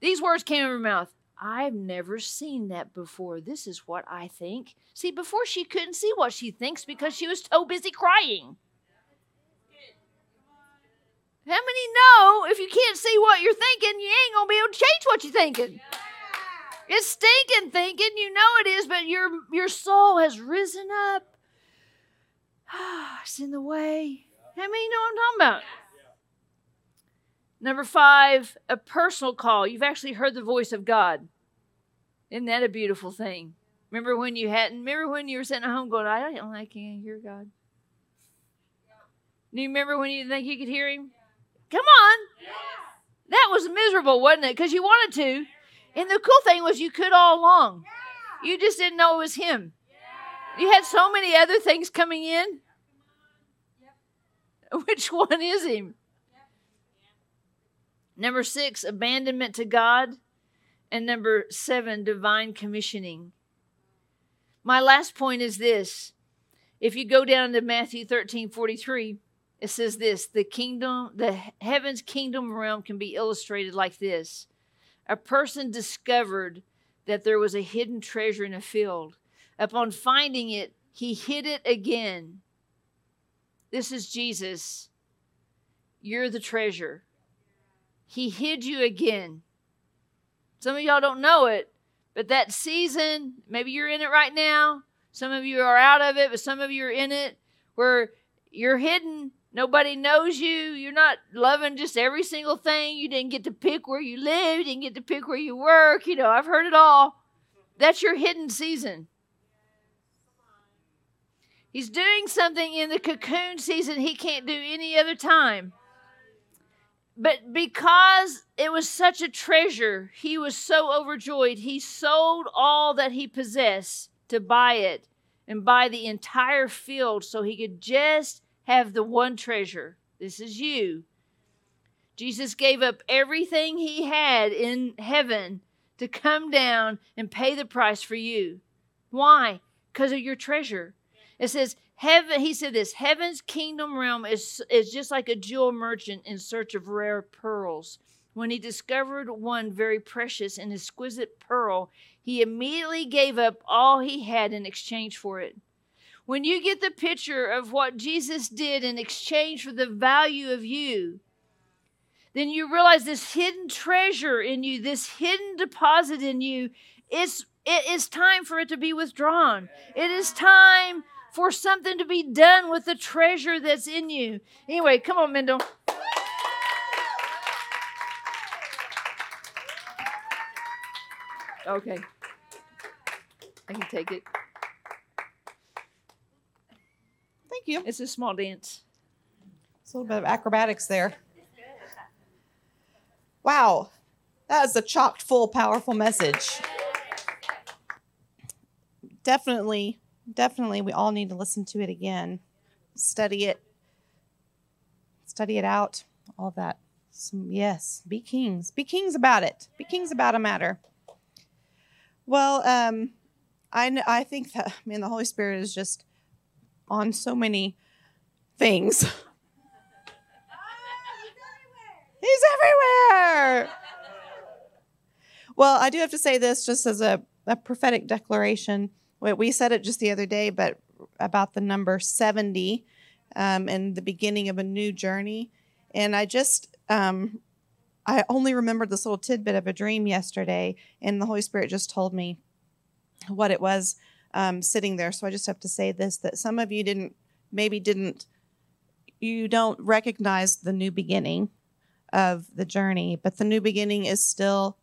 These words came out of her mouth. I've never seen that before. This is what I think. See, before she couldn't see what she thinks because she was so busy crying. How many know if you can't see what you're thinking, you ain't gonna be able to change what you're thinking? It's stinking thinking, you know it is, but your your soul has risen up. it's in the way. How many know what I'm talking about? Number five, a personal call. You've actually heard the voice of God. Isn't that a beautiful thing? Remember when you hadn't? Remember when you were sitting at home going, I don't I can't hear God. Do you remember when you didn't think you could hear Him? Come on. That was miserable, wasn't it? Because you wanted to. And the cool thing was you could all along. You just didn't know it was Him. You had so many other things coming in. Which one is Him? Number six, abandonment to God. And number seven, divine commissioning. My last point is this. If you go down to Matthew 13 43, it says this the kingdom, the heaven's kingdom realm can be illustrated like this. A person discovered that there was a hidden treasure in a field. Upon finding it, he hid it again. This is Jesus. You're the treasure. He hid you again. Some of y'all don't know it, but that season, maybe you're in it right now. Some of you are out of it, but some of you are in it where you're hidden. Nobody knows you. You're not loving just every single thing. You didn't get to pick where you live. You didn't get to pick where you work. You know, I've heard it all. That's your hidden season. He's doing something in the cocoon season he can't do any other time. But because it was such a treasure, he was so overjoyed. He sold all that he possessed to buy it and buy the entire field so he could just have the one treasure. This is you. Jesus gave up everything he had in heaven to come down and pay the price for you. Why? Because of your treasure. It says, heaven he said this heaven's kingdom realm is is just like a jewel merchant in search of rare pearls when he discovered one very precious and exquisite pearl he immediately gave up all he had in exchange for it when you get the picture of what jesus did in exchange for the value of you then you realize this hidden treasure in you this hidden deposit in you it's it is time for it to be withdrawn it is time for something to be done with the treasure that's in you. Anyway, come on, Mendel. Okay. I can take it. Thank you. It's a small dance. It's a little bit of acrobatics there. Wow. That is a chocked full, powerful message. Definitely definitely we all need to listen to it again, study it, study it out, all that. Some, yes, be kings. Be kings about it. Be kings about a matter. Well, um, I, I think that, I mean, the Holy Spirit is just on so many things. He's everywhere. Well, I do have to say this just as a, a prophetic declaration we said it just the other day, but about the number 70 um, and the beginning of a new journey. And I just, um, I only remembered this little tidbit of a dream yesterday, and the Holy Spirit just told me what it was um, sitting there. So I just have to say this that some of you didn't maybe didn't you don't recognize the new beginning of the journey, but the new beginning is still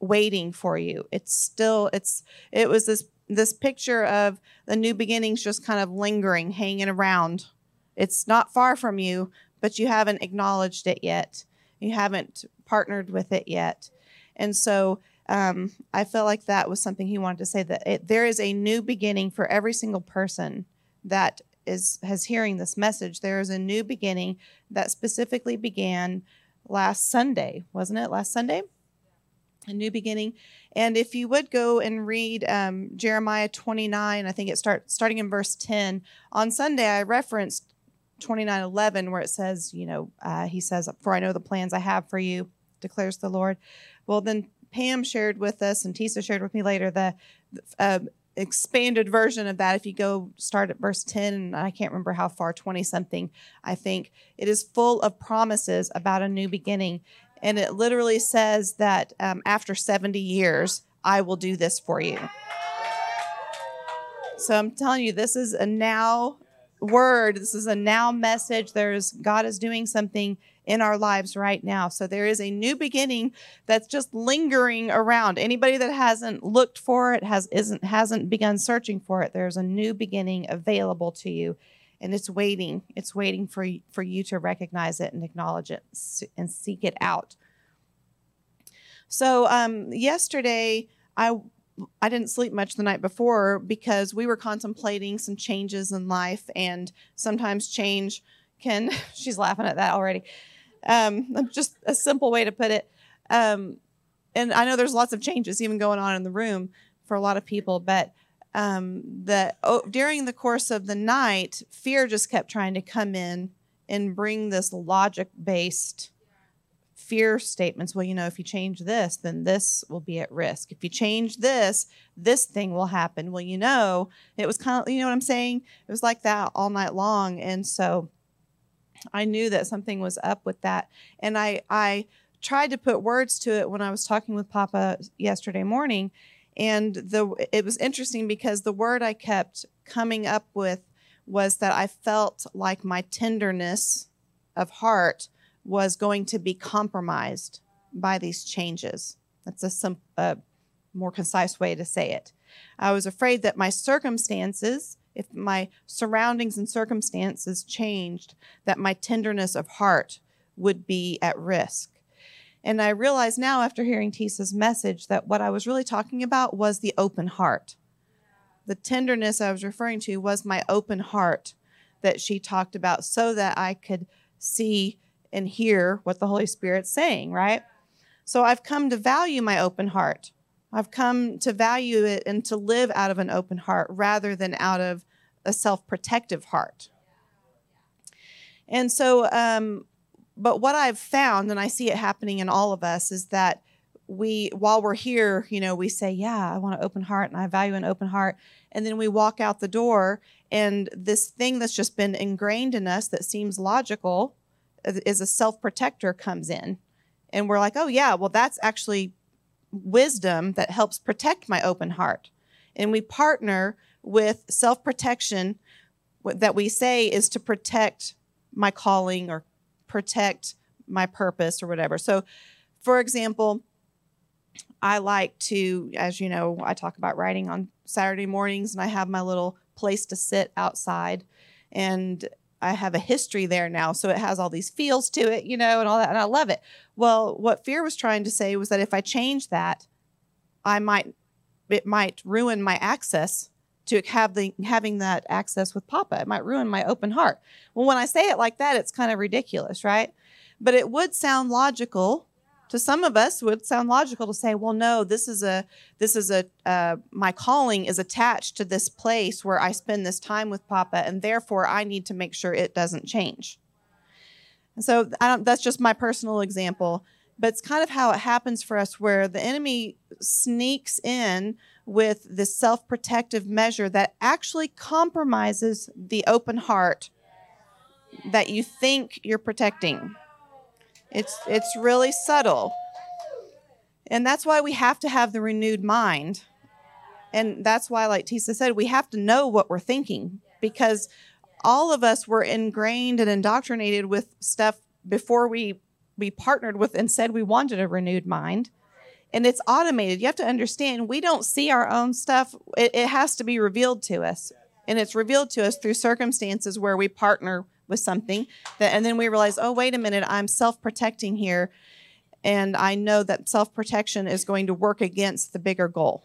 waiting for you. It's still it's it was this this picture of the new beginnings just kind of lingering, hanging around. It's not far from you, but you haven't acknowledged it yet. You haven't partnered with it yet. And so um, I felt like that was something he wanted to say that it, there is a new beginning for every single person that is has hearing this message. There is a new beginning that specifically began last Sunday, wasn't it? Last Sunday, a new beginning. And if you would go and read um, Jeremiah 29, I think it starts starting in verse 10. On Sunday, I referenced 29 11, where it says, you know, uh, he says, For I know the plans I have for you, declares the Lord. Well, then Pam shared with us, and Tisa shared with me later, the uh, expanded version of that. If you go start at verse 10, and I can't remember how far, 20 something, I think, it is full of promises about a new beginning. And it literally says that um, after 70 years, I will do this for you. So I'm telling you, this is a now word. This is a now message. There's God is doing something in our lives right now. So there is a new beginning that's just lingering around. Anybody that hasn't looked for it has isn't hasn't begun searching for it. There's a new beginning available to you and it's waiting. It's waiting for for you to recognize it and acknowledge it and seek it out. So um, yesterday I I didn't sleep much the night before because we were contemplating some changes in life, and sometimes change can. she's laughing at that already. Um, just a simple way to put it. Um, and I know there's lots of changes even going on in the room for a lot of people, but um, that oh, during the course of the night, fear just kept trying to come in and bring this logic based fear statements. Well, you know, if you change this, then this will be at risk. If you change this, this thing will happen. Well, you know, it was kind of, you know what I'm saying? It was like that all night long. And so I knew that something was up with that. And I, I tried to put words to it when I was talking with Papa yesterday morning. And the it was interesting because the word I kept coming up with was that I felt like my tenderness of heart was going to be compromised by these changes. That's a, a more concise way to say it. I was afraid that my circumstances if my surroundings and circumstances changed, that my tenderness of heart would be at risk. And I realize now, after hearing Tisa's message, that what I was really talking about was the open heart. The tenderness I was referring to was my open heart that she talked about so that I could see and hear what the Holy Spirit's saying, right? So I've come to value my open heart. I've come to value it and to live out of an open heart rather than out of a self protective heart. And so, um, but what I've found, and I see it happening in all of us, is that we, while we're here, you know, we say, Yeah, I want an open heart and I value an open heart. And then we walk out the door, and this thing that's just been ingrained in us that seems logical is a self protector comes in. And we're like, Oh, yeah, well, that's actually wisdom that helps protect my open heart. And we partner with self protection that we say is to protect my calling or protect my purpose or whatever. So, for example, I like to, as you know, I talk about writing on Saturday mornings and I have my little place to sit outside. And I have a history there now. So it has all these feels to it, you know, and all that. And I love it. Well, what Fear was trying to say was that if I change that, I might, it might ruin my access to have the having that access with Papa. It might ruin my open heart. Well, when I say it like that, it's kind of ridiculous, right? But it would sound logical to some of us would sound logical to say well no this is a this is a uh, my calling is attached to this place where i spend this time with papa and therefore i need to make sure it doesn't change. And so that's just my personal example but it's kind of how it happens for us where the enemy sneaks in with this self-protective measure that actually compromises the open heart that you think you're protecting it's it's really subtle. And that's why we have to have the renewed mind. And that's why, like Tisa said, we have to know what we're thinking because all of us were ingrained and indoctrinated with stuff before we we partnered with and said we wanted a renewed mind and it's automated you have to understand we don't see our own stuff it, it has to be revealed to us and it's revealed to us through circumstances where we partner with something that and then we realize oh wait a minute i'm self-protecting here. And i know that self-protection is going to work against the bigger goal.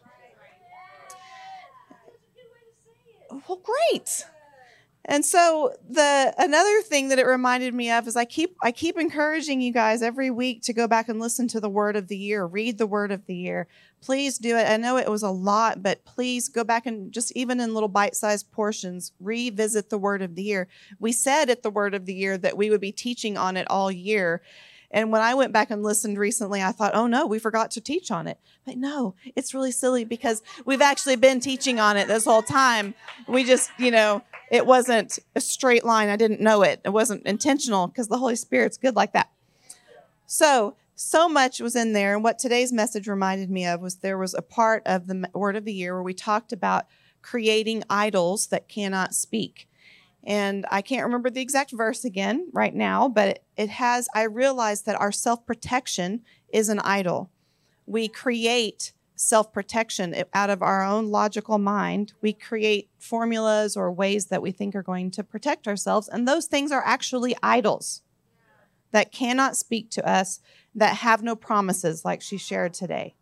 Well great and so the another thing that it reminded me of is I keep I keep encouraging you guys every week to go back and listen to the word of the year, read the word of the year. Please do it. I know it was a lot, but please go back and just even in little bite-sized portions, revisit the word of the year. We said at the word of the year that we would be teaching on it all year. And when I went back and listened recently, I thought, oh no, we forgot to teach on it. But no, it's really silly because we've actually been teaching on it this whole time. We just, you know, it wasn't a straight line. I didn't know it. It wasn't intentional because the Holy Spirit's good like that. So, so much was in there. And what today's message reminded me of was there was a part of the word of the year where we talked about creating idols that cannot speak. And I can't remember the exact verse again right now, but it, has, I realized that our self protection is an idol. We create self protection out of our own logical mind. We create formulas or ways that we think are going to protect ourselves. And those things are actually idols that cannot speak to us, that have no promises, like she shared today.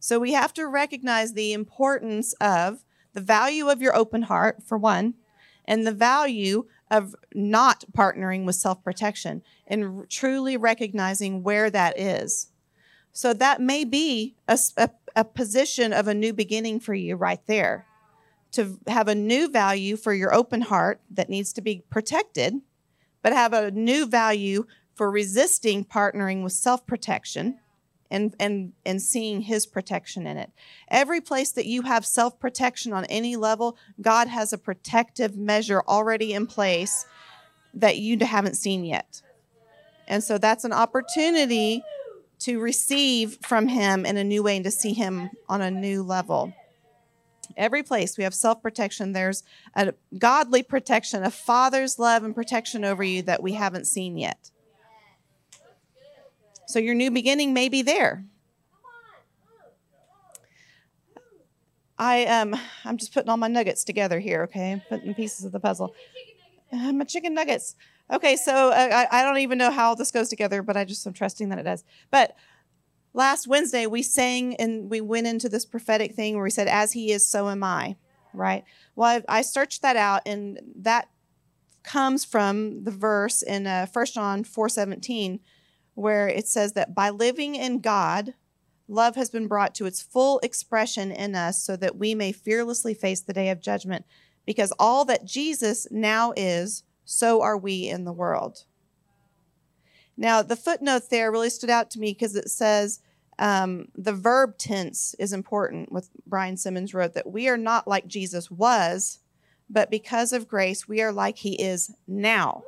So we have to recognize the importance of the value of your open heart, for one and the value of not partnering with self protection and truly recognizing where that is. So that may be a, a, a, position of a new beginning for you right there. To have a new value for your open heart that needs to be protected, but have a new value for resisting partnering with self protection and and and seeing his protection in it. Every place that you have self-protection on any level, God has a protective measure already in place that you haven't seen yet. And so that's an opportunity to receive from him in a new way and to see him on a new level. Every place we have self protection, there's a godly protection, a father's love and protection over you that we haven't seen yet. So your new beginning may be there. I um I'm just putting all my nuggets together here, okay? Putting pieces of the puzzle. Uh, my chicken nuggets. Okay, so uh, I, I don't even know how all this goes together, but I just am trusting that it does. But last Wednesday we sang and we went into this prophetic thing where we said, "As He is, so am I." Right. Well, I, I searched that out, and that comes from the verse in uh, 1 John four seventeen where it says that by living in God, love has been brought to its full expression in us so that we may fearlessly face the day of judgment. Because all that Jesus now is, so are we in the world. Now, the footnote there really stood out to me because it says um, the verb tense is important, what Brian Simmons wrote that we are not like Jesus was, but because of grace, we are like he is now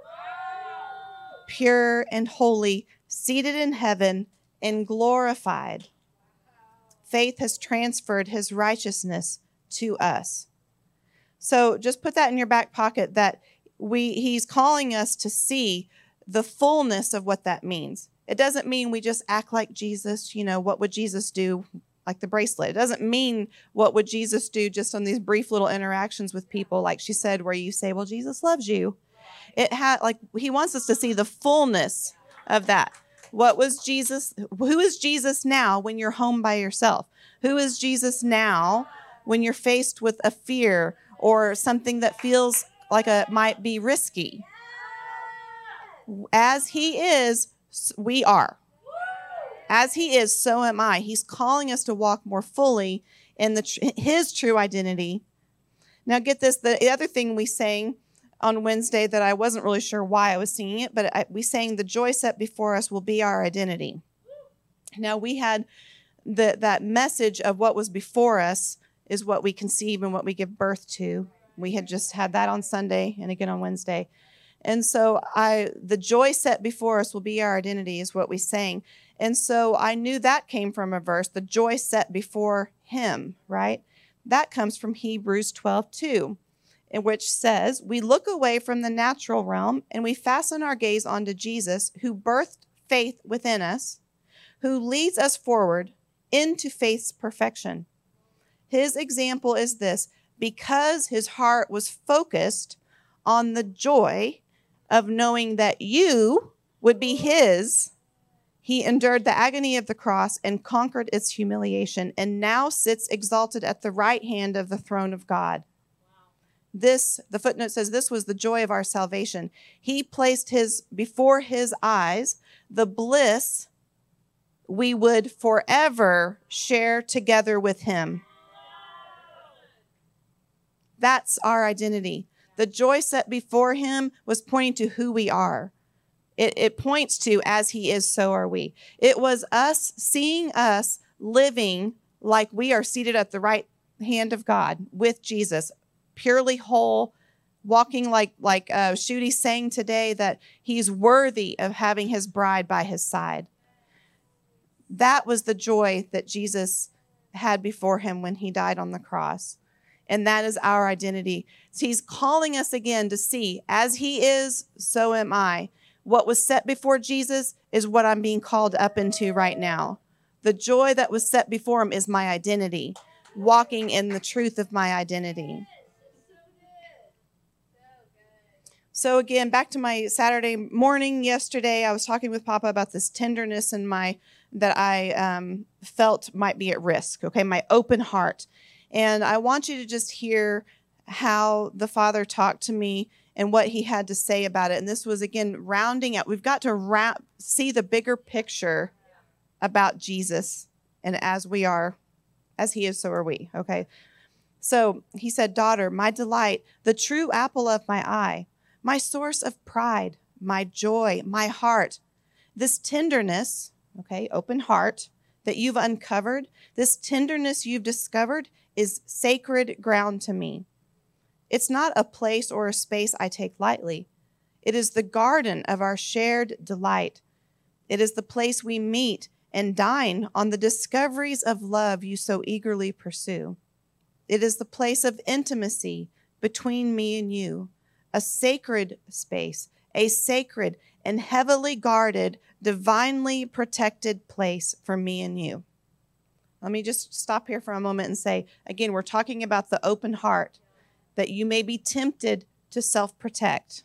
pure and holy, seated in heaven, and glorified. Faith has transferred his righteousness to us. So just put that in your back pocket that we he's calling us to see the fullness of what that means. It doesn't mean we just act like Jesus, you know, what would Jesus do like the bracelet. It doesn't mean what would Jesus do just on these brief little interactions with people like she said where you say, "Well, Jesus loves you." It had like he wants us to see the fullness of that. What was Jesus? Who is Jesus now when you're home by yourself? Who is Jesus now when you're faced with a fear or something that feels like a might be risky? As he is, we are. As he is, so am I. He's calling us to walk more fully in the his true identity. Now get this, the other thing we sang on Wednesday that I wasn't really sure why I was singing it, but I, we sang the joy set before us will be our identity. Now we had the, that message of what was before us is what we conceive and what we give birth to. We had just had that on Sunday and again on Wednesday. And so I the joy set before us will be our identity is what we sang. And so I knew that came from a verse, the joy set before him, right? That comes from Hebrews 12, 2 in which says, We look away from the natural realm and we fasten our gaze onto Jesus, who birthed faith within us, who leads us forward into faith's perfection. His example is this because his heart was focused on the joy of knowing that you would be his, he endured the agony of the cross and conquered its humiliation, and now sits exalted at the right hand of the throne of God. This, the footnote says, this was the joy of our salvation. He placed his before his eyes the bliss we would forever share together with him. That's our identity. The joy set before him was pointing to who we are. It, it points to, as he is, so are we. It was us seeing us living like we are seated at the right hand of God with Jesus, purely whole, walking like like uh, Judy saying today that he's worthy of having his bride by his side. That was the joy that Jesus had before him when he died on the cross. And that is our identity. So he's calling us again to see, as he is, so am I. What was set before Jesus is what I'm being called up into right now. The joy that was set before him is my identity, walking in the truth of my identity. So again, back to my Saturday morning yesterday, I was talking with Papa about this tenderness in my that I um, felt might be at risk. Okay, my open heart, and I want you to just hear how the Father talked to me and what He had to say about it. And this was again rounding out. We've got to wrap, see the bigger picture about Jesus, and as we are, as He is, so are we. Okay. So he said, Daughter, my delight, the true apple of my eye my source of pride, my joy, my heart. This tenderness, okay, open heart that you've uncovered, this tenderness you've discovered is sacred ground to me. It's not a place or a space I take lightly. It is the garden of our shared delight. It is the place we meet and dine on the discoveries of love you so eagerly pursue. It is the place of intimacy between me and you a sacred space, a sacred and heavily guarded, divinely protected place for me and you. Let me just stop here for a moment and say again, we're talking about the open heart that you may be tempted to self protect.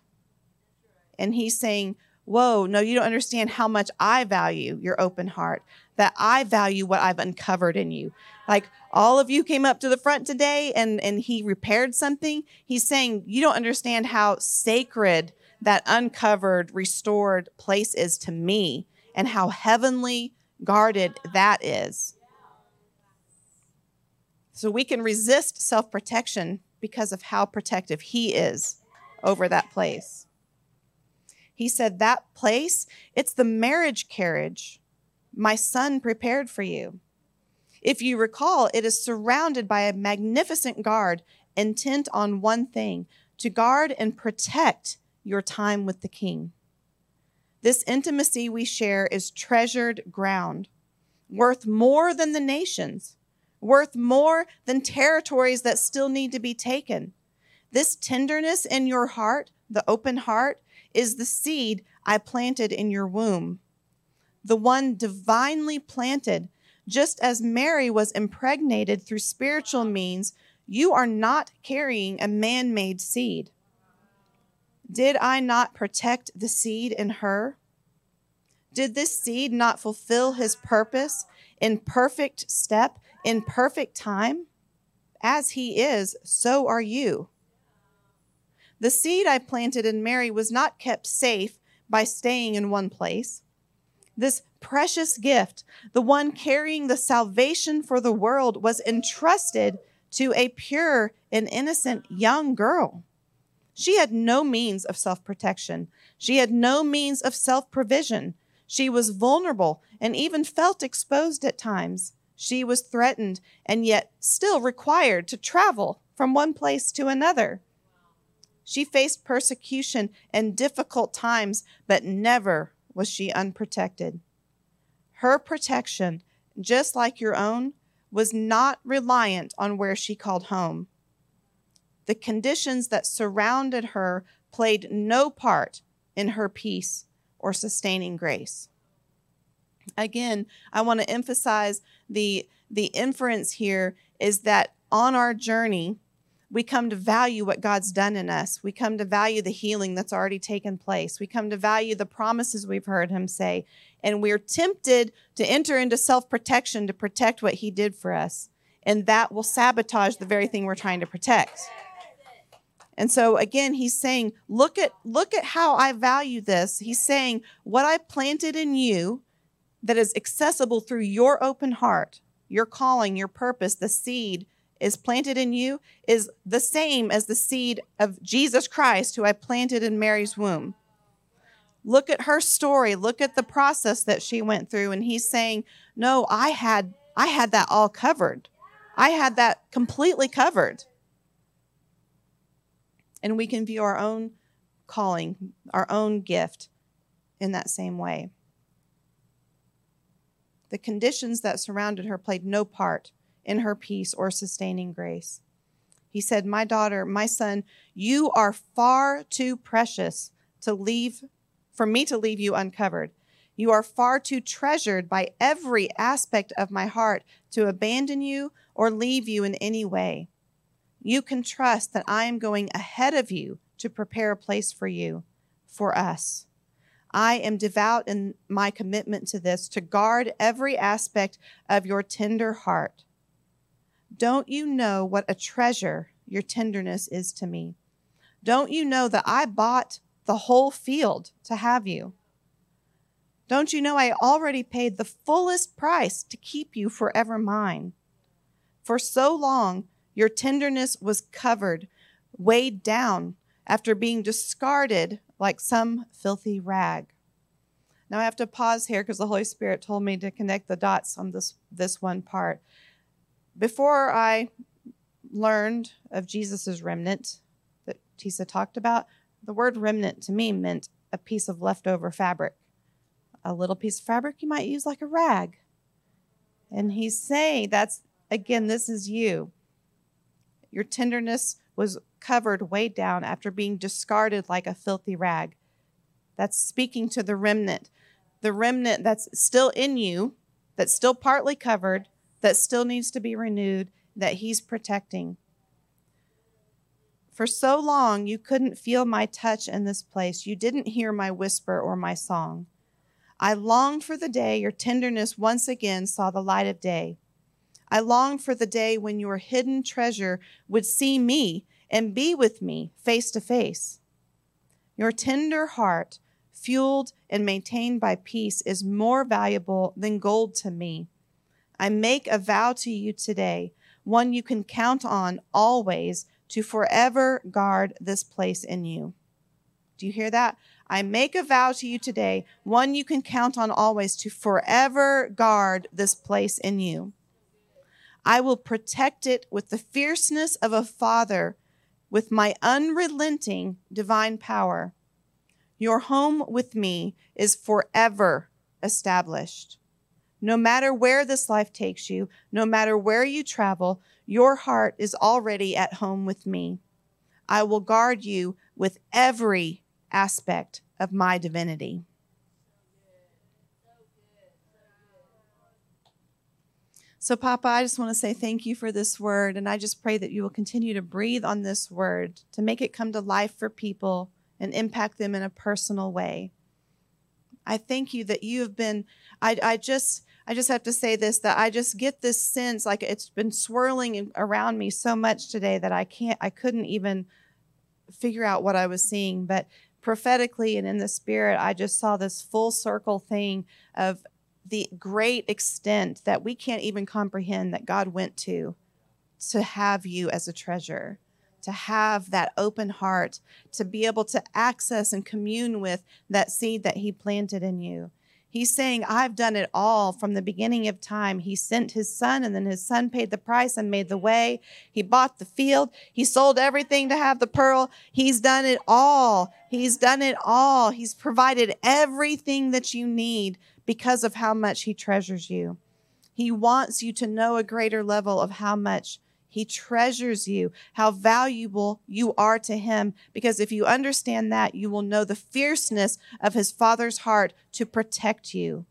And he's saying, Whoa, no, you don't understand how much I value your open heart, that I value what I've uncovered in you. Like all of you came up to the front today and, and he repaired something. He's saying, You don't understand how sacred that uncovered, restored place is to me and how heavenly guarded that is. So we can resist self protection because of how protective he is over that place. He said, That place, it's the marriage carriage my son prepared for you. If you recall, it is surrounded by a magnificent guard intent on one thing to guard and protect your time with the king. This intimacy we share is treasured ground, worth more than the nations, worth more than territories that still need to be taken. This tenderness in your heart, the open heart, is the seed I planted in your womb, the one divinely planted. Just as Mary was impregnated through spiritual means, you are not carrying a man made seed. Did I not protect the seed in her? Did this seed not fulfill his purpose in perfect step, in perfect time? As he is, so are you. The seed I planted in Mary was not kept safe by staying in one place. This precious gift, the one carrying the salvation for the world, was entrusted to a pure and innocent young girl. She had no means of self protection. She had no means of self provision. She was vulnerable and even felt exposed at times. She was threatened and yet still required to travel from one place to another. She faced persecution and difficult times, but never was she unprotected. Her protection, just like your own, was not reliant on where she called home. The conditions that surrounded her played no part in her peace or sustaining grace. Again, I want to emphasize the the inference here is that on our journey, we come to value what God's done in us. We come to value the healing that's already taken place. We come to value the promises we've heard Him say. And we're tempted to enter into self protection to protect what He did for us. And that will sabotage the very thing we're trying to protect. And so again, he's saying, look at look at how I value this. He's saying, what I planted in you that is accessible through your open heart, your calling, your purpose, the seed is planted in you is the same as the seed of Jesus Christ, who I planted in Mary's womb. Look at her story. Look at the process that she went through. And he's saying, No, I had I had that all covered. I had that completely covered. And we can view our own calling, our own gift in that same way. The conditions that surrounded her played no part in her peace or sustaining grace. He said, My daughter, my son, you are far too precious to leave for me to leave you uncovered. You are far too treasured by every aspect of my heart to abandon you or leave you in any way. You can trust that I am going ahead of you to prepare a place for you, for us. I am devout in my commitment to this, to guard every aspect of your tender heart. Don't you know what a treasure your tenderness is to me? Don't you know that I bought the whole field to have you? Don't you know I already paid the fullest price to keep you forever mine? For so long, your tenderness was covered, weighed down after being discarded like some filthy rag. Now I have to pause here because the Holy Spirit told me to connect the dots on this, this one part before I learned of Jesus' remnant that Tisa talked about, the word remnant to me meant a piece of leftover fabric. A little piece of fabric you might use like a rag. And he's saying that's, again, this is you. Your tenderness was covered way down after being discarded like a filthy rag. That's speaking to the remnant. The remnant that's still in you, that's still partly covered, that still needs to be renewed, that He's protecting. For so long, you couldn't feel my touch in this place. You didn't hear my whisper or my song. I longed for the day your tenderness once again saw the light of day. I long for the day when your hidden treasure would see me and be with me face to face. Your tender heart, fueled and maintained by peace, is more valuable than gold to me. I make a vow to you today, one you can count on always to forever guard this place in you. Do you hear that? I make a vow to you today, one you can count on always to forever guard this place in you. I will protect it with the fierceness of a father, with my unrelenting divine power. Your home with me is forever established. No matter where this life takes you, no matter where you travel, your heart is already at home with me. I will guard you with every aspect of my divinity. So, Papa, I just want to say thank you for this word. And I just pray that you will continue to breathe on this word to make it come to life for people and impact them in a personal way. I thank you that you have been, I, I just, I just have to say this that I just get this sense like it's been swirling around me so much today that I can't, I couldn't even figure out what I was seeing. But prophetically and in the spirit, I just saw this full circle thing of the great extent that we can't even comprehend that God went to to have you as a treasure, to have that open heart, to be able to access and commune with that seed that He planted in you. He's saying, I've done it all from the beginning of time. He sent his son, and then his son paid the price and made the way. He bought the field. He sold everything to have the pearl. He's done it all. He's done it all. He's provided everything that you need because of how much he treasures you. He wants you to know a greater level of how much He treasures you, how valuable you are to him. Because if you understand that, you will know the fierceness of his Father's heart to protect you.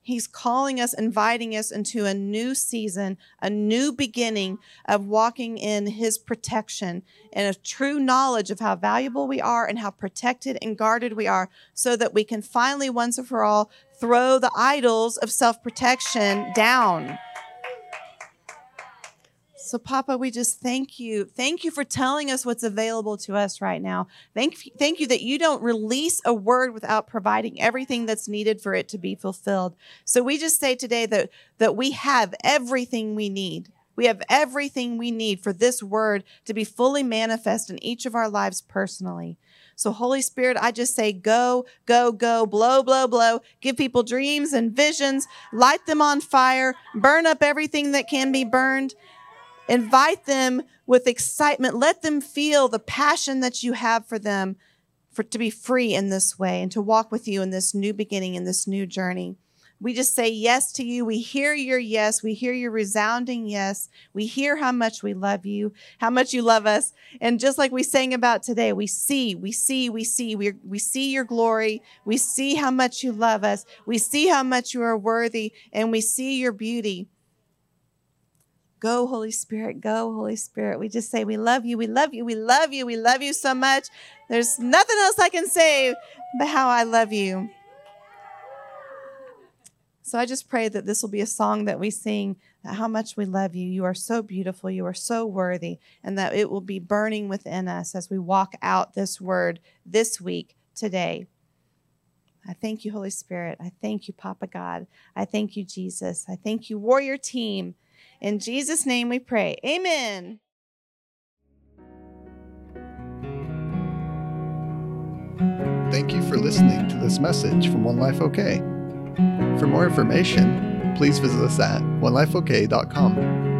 He's calling us, inviting us into a new season, a new beginning of walking in His protection and a true knowledge of how valuable we are and how protected and guarded we are, so that we can finally, once and for all, throw the idols of self protection down. So, Papa, we just thank you. Thank you for telling us what's available to us right now. Thank, thank you that you don't release a word without providing everything that's needed for it to be fulfilled. So, we just say today that, that we have everything we need. We have everything we need for this word to be fully manifest in each of our lives personally. So, Holy Spirit, I just say, go, go, go, blow, blow, blow. Give people dreams and visions, light them on fire, burn up everything that can be burned. Invite them with excitement. Let them feel the passion that you have for them for to be free in this way and to walk with you in this new beginning in this new journey. We just say yes to you. We hear your yes. We hear your resounding yes. We hear how much we love you, how much you love us. And just like we sang about today, we see, we see, we see, we, we see your glory. We see how much you love us. We see how much you are worthy, and we see your beauty. Go, Holy Spirit, go, Holy Spirit. We just say, We love you, we love you, we love you, we love you so much. There's nothing else I can say but how I love you. So I just pray that this will be a song that we sing, how much we love you. You are so beautiful, you are so worthy, and that it will be burning within us as we walk out this word this week, today. I thank you, Holy Spirit. I thank you, Papa God. I thank you, Jesus. I thank you, Warrior Team. In Jesus' name we pray. Amen. Thank you for listening to this message from One Life OK. For more information, please visit us at onelifeok.com.